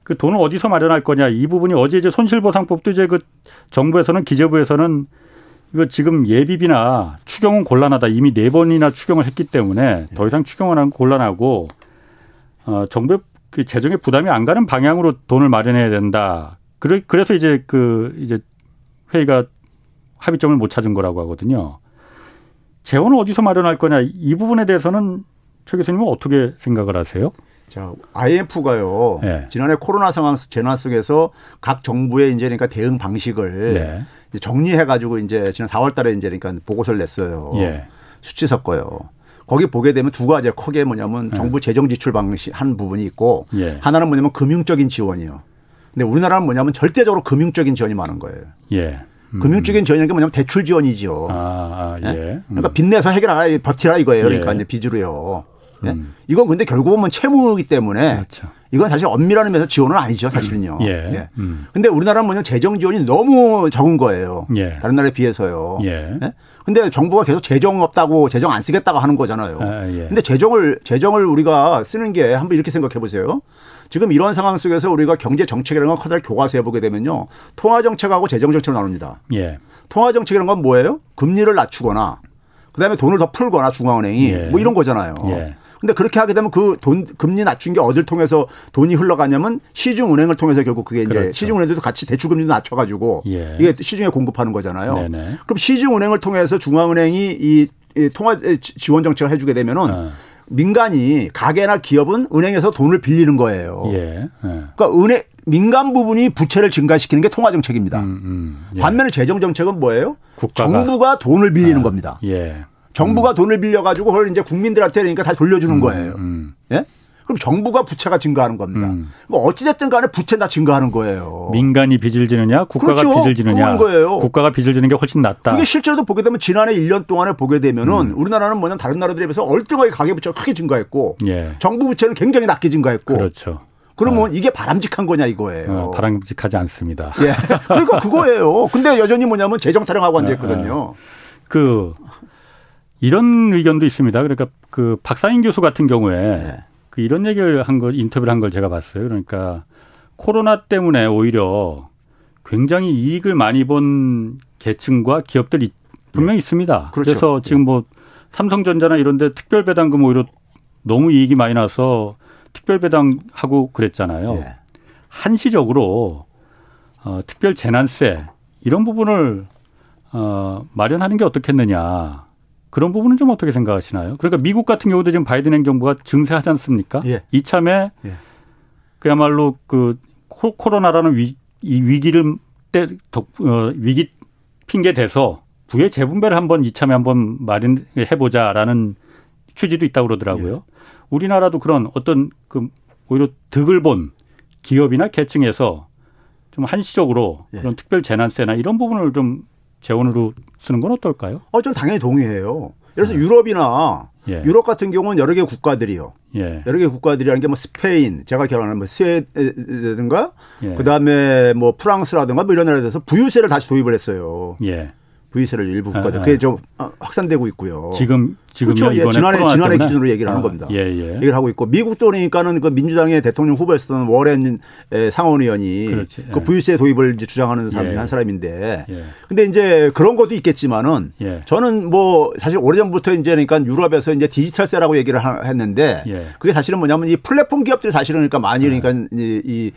S1: 그 돈을 어디서 마련할 거냐 이 부분이 어제 이제 손실보상법도 이제 그 정부에서는 기재부에서는 이거 지금 예비비나 추경은 곤란하다 이미 네 번이나 추경을 했기 때문에 더 이상 추경을 하는 곤란하고 어 정부의 그 재정에 부담이 안 가는 방향으로 돈을 마련해야 된다. 그래 그래서 이제 그 이제 회의가 합의점을 못 찾은 거라고 하거든요. 재원을 어디서 마련할 거냐 이 부분에 대해서는 최 교수님은 어떻게 생각을 하세요?
S3: 자, IMF가요. 네. 지난해 코로나 상황 재난 속에서 각 정부의 이제 그러니까 대응 방식을 네. 이제 정리해 가지고 이제 지난 4월 달에 이제 그러니까 보고서를 냈어요. 예. 수치 섞어요. 거기 보게 되면 두 가지 크게 뭐냐면 네. 정부 재정 지출 방식 한 부분이 있고 예. 하나는 뭐냐면 금융적인 지원이요. 근데 우리나라는 뭐냐면 절대적으로 금융적인 지원이 많은 거예요. 예. 음. 금융적인 지원이 뭐냐면 대출 지원이지요. 아, 아 예. 네? 그러니까 빚내서 해결하라 버티라 이거예요. 그러니까 예. 이제 빚으로요. 네? 음. 이건 근데 결국은 뭐 채무이기 때문에 그렇죠. 이건 사실 엄밀한 의미에서 지원은 아니죠, 사실은요. 예. 예. 음. 근데 우리나라는 뭐냐 재정 지원이 너무 적은 거예요. 예. 다른 나라에 비해서요. 예. 예? 근데 정부가 계속 재정 없다고 재정 안 쓰겠다고 하는 거잖아요. 아, 예. 근데 재정을 재정을 우리가 쓰는 게 한번 이렇게 생각해 보세요. 지금 이런 상황 속에서 우리가 경제 정책이라는 걸 커다랗게 교과서에 보게 되면요. 통화 정책하고 재정 정책으로 나눕니다. 예. 통화 정책이라는 건 뭐예요? 금리를 낮추거나 그다음에 돈을 더 풀거나 중앙은행이 예. 뭐 이런 거잖아요. 예. 근데 그렇게 하게 되면 그 돈 금리 낮춘 게 어딜 통해서 돈이 흘러가냐면 시중 은행을 통해서 결국 그게 이제 그렇죠. 시중 은행들도 같이 대출 금리도 낮춰 가지고 예. 이게 시중에 공급하는 거잖아요. 네네. 그럼 시중 은행을 통해서 중앙은행이 이, 이 통화 지원 정책을 해 주게 되면은 어. 민간이 가게나 기업은 은행에서 돈을 빌리는 거예요. 예. 예. 그러니까 은행 민간 부분이 부채를 증가시키는 게 통화 정책입니다. 음, 음. 예. 반면에 재정 정책은 뭐예요? 국가가. 정부가 돈을 빌리는 아, 겁니다. 예. 정부가 음. 돈을 빌려가지고 그걸 이제 국민들한테 그러니까 다 돌려주는 음, 거예요. 음. 예? 그럼 정부가 부채가 증가하는 겁니다. 음. 어찌됐든 간에 부채는 다 증가하는 거예요.
S1: 민간이 빚을 지느냐, 국가가 그렇죠. 빚을 지느냐. 거예요. 국가가 빚을 지는 게 훨씬 낫다.
S3: 그게 실제로도 보게 되면 지난해 1년 동안에 보게 되면은 음. 우리나라는 뭐냐면 다른 나라들에 비해서 얼등하게 가계부채가 크게 증가했고 예. 정부 부채는 굉장히 낮게 증가했고
S1: 그렇죠.
S3: 그러면 어. 이게 바람직한 거냐 이거예요. 어,
S1: 바람직하지 않습니다.
S3: 예. 그러니까 그거예요. 근데 여전히 뭐냐면 재정 타령하고 앉아 있거든요. 어, 어.
S1: 그 이런 의견도 있습니다. 그러니까 그 박사인 교수 같은 경우에 네. 그 이런 얘기를 한 거, 인터뷰를 한 걸 제가 봤어요. 그러니까 코로나 때문에 오히려 굉장히 이익을 많이 본 계층과 기업들이 분명히 네. 있습니다. 그렇죠. 그래서 지금 뭐 삼성전자나 이런 데 특별 배당금 오히려 너무 이익이 많이 나서 특별 배당하고 그랬잖아요. 네. 한시적으로 어, 특별 재난세 이런 부분을 어, 마련하는 게 어떻겠느냐. 그런 부분은 좀 어떻게 생각하시나요? 그러니까 미국 같은 경우도 지금 바이든 행정부가 증세하지 않습니까? 예. 이참에 예. 그야말로 그 코로나라는 위, 이 위기를 때 덕, 어, 위기 핑계 대서 부의 재분배를 한번 이참에 한번 마련해 보자라는 취지도 있다고 그러더라고요. 예. 우리나라도 그런 어떤 그 오히려 득을 본 기업이나 계층에서 좀 한시적으로 예. 그런 특별 재난세나 이런 부분을 좀 재원으로 쓰는 건 어떨까요?
S3: 어, 전 당연히 동의해요. 그래서 네. 유럽이나 예. 유럽 같은 경우는 여러 개 국가들이요. 예. 여러 개 국가들이라는 게 뭐 스페인, 제가 기억하는 뭐 스웨덴인가, 예. 그 다음에 뭐 프랑스라든가 뭐 이런 나라에서 부유세를 다시 도입을 했어요. 예. 부의세를 일부 국가들 아, 그게 좀 확산되고 있고요.
S1: 지금 지금
S3: 그렇죠. 예, 지난해 지난해 기준으로 얘기를 하는 아, 겁니다. 예, 예. 얘기를 하고 있고 미국도 그러니까는 그 민주당의 대통령 후보였던 워렌 상원 의원이 그렇지, 그 예. 부유세 도입을 이제 주장하는 사람 중에 예. 한 사람인데, 예. 근데 이제 그런 것도 있겠지만은 저는 뭐 사실 오래전부터 이제 그러니까 유럽에서 이제 디지털세라고 얘기를 했는데 그게 사실은 뭐냐면 이 플랫폼 기업들이 사실은 그러니까 많이 그러니까 이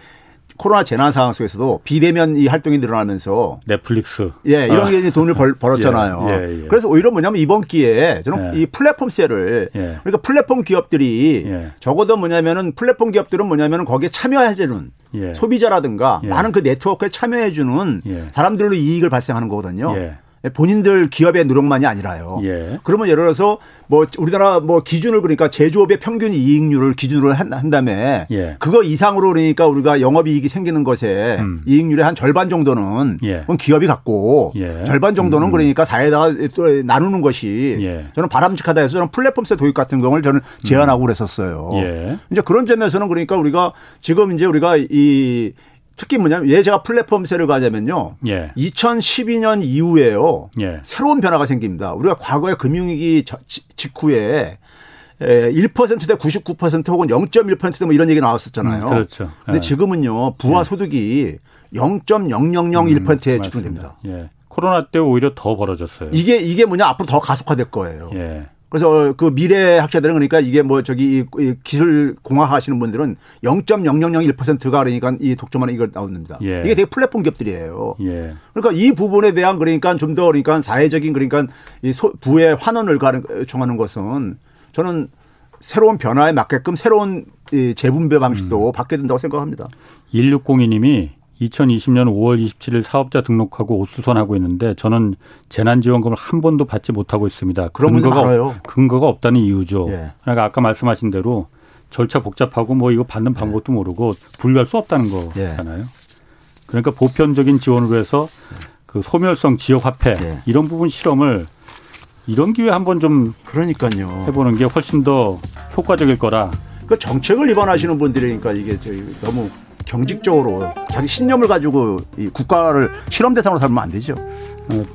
S3: 코로나 재난 상황 속에서도 비대면 이 활동이 늘어나면서
S1: 넷플릭스
S3: 예 이런 아. 게 돈을 벌, 벌었잖아요. 예, 예, 예. 그래서 오히려 뭐냐면 이번 기회에 저는 예. 이 플랫폼세를 예. 그러니까 플랫폼 기업들이 예. 적어도 뭐냐면은 플랫폼 기업들은 뭐냐면은 거기에 참여해주는 소비자라든가 많은 그 네트워크에 참여해주는 사람들로 이익을 발생하는 거거든요. 본인들 기업의 노력만이 아니라요. 예. 그러면 예를 들어서 뭐 우리나라 뭐 기준을 그러니까 제조업의 평균 이익률을 기준으로 한, 한 다음에 예. 그거 이상으로 그러니까 우리가 영업이익이 생기는 것에 음. 이익률의 한 절반 정도는 예. 기업이 갖고 예. 절반 정도는 음. 그러니까 사회에다가 또 나누는 것이 예. 저는 바람직하다 해서 저는 플랫폼세 도입 같은 경우를 저는 제안하고 음. 그랬었어요. 예. 이제 그런 점에서는 그러니까 우리가 지금 이제 우리가 이 특히 뭐냐면 왜 제가 플랫폼세를 가냐면요. 예. 2012년 이후에요. 예. 새로운 변화가 생깁니다. 우리가 과거에 금융위기 직후에 1%대 99% 혹은 0.1%뭐 이런 얘기 나왔었잖아요. 음,
S1: 그렇죠.
S3: 근데 예. 지금은요. 부와 예. 소득이 0.0001%에 음, 집중됩니다.
S1: 예. 코로나 때 오히려 더 벌어졌어요.
S3: 이게 이게 뭐냐 앞으로 더 가속화될 거예요. 예. 그래서 그 미래 학자들은 그러니까 이게 뭐 저기 기술 공학 하시는 분들은 0.0001%가 그러니까 이 독점하는 이걸 나옵니다. 예. 이게 되게 플랫폼 기업들이에요. 예. 그러니까 이 부분에 대한 그러니까 좀 더 그러니까 사회적인 그러니까 이 부의 환원을 가정하는 것은 저는 새로운 변화에 맞게끔 새로운 재분배 방식도 음. 받게 된다고 생각합니다.
S1: 1602님이 2020년 5월 27일 사업자 등록하고 옷수선하고 있는데 저는 재난지원금을 한 번도 받지 못하고 있습니다.
S3: 근거가
S1: 근거가 없다는 이유죠. 예. 그러니까 아까 말씀하신 대로 절차 복잡하고 뭐 이거 받는 예. 방법도 예. 모르고 분류할 수 없다는 거잖아요. 예. 그러니까 보편적인 지원으로 해서 그 소멸성 지역 화폐 예. 이런 부분 실험을 이런 기회 한번 좀
S3: 그러니까요.
S1: 해보는 게 훨씬 더 효과적일 거라.
S3: 그 정책을 위반하시는 분들이니까 이게 너무 경직적으로 자기 신념을 가지고 이 국가를 실험 대상으로 삼으면 안 되죠. 어,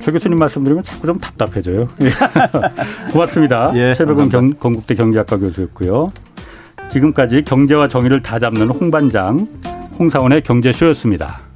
S1: 최 교수님 말씀드리면 자꾸 좀 답답해져요. 고맙습니다. 예, 최백운 경, 건국대 경제학과 교수였고요. 지금까지 경제와 정의를 다 잡는 홍반장 홍사원의 경제쇼였습니다.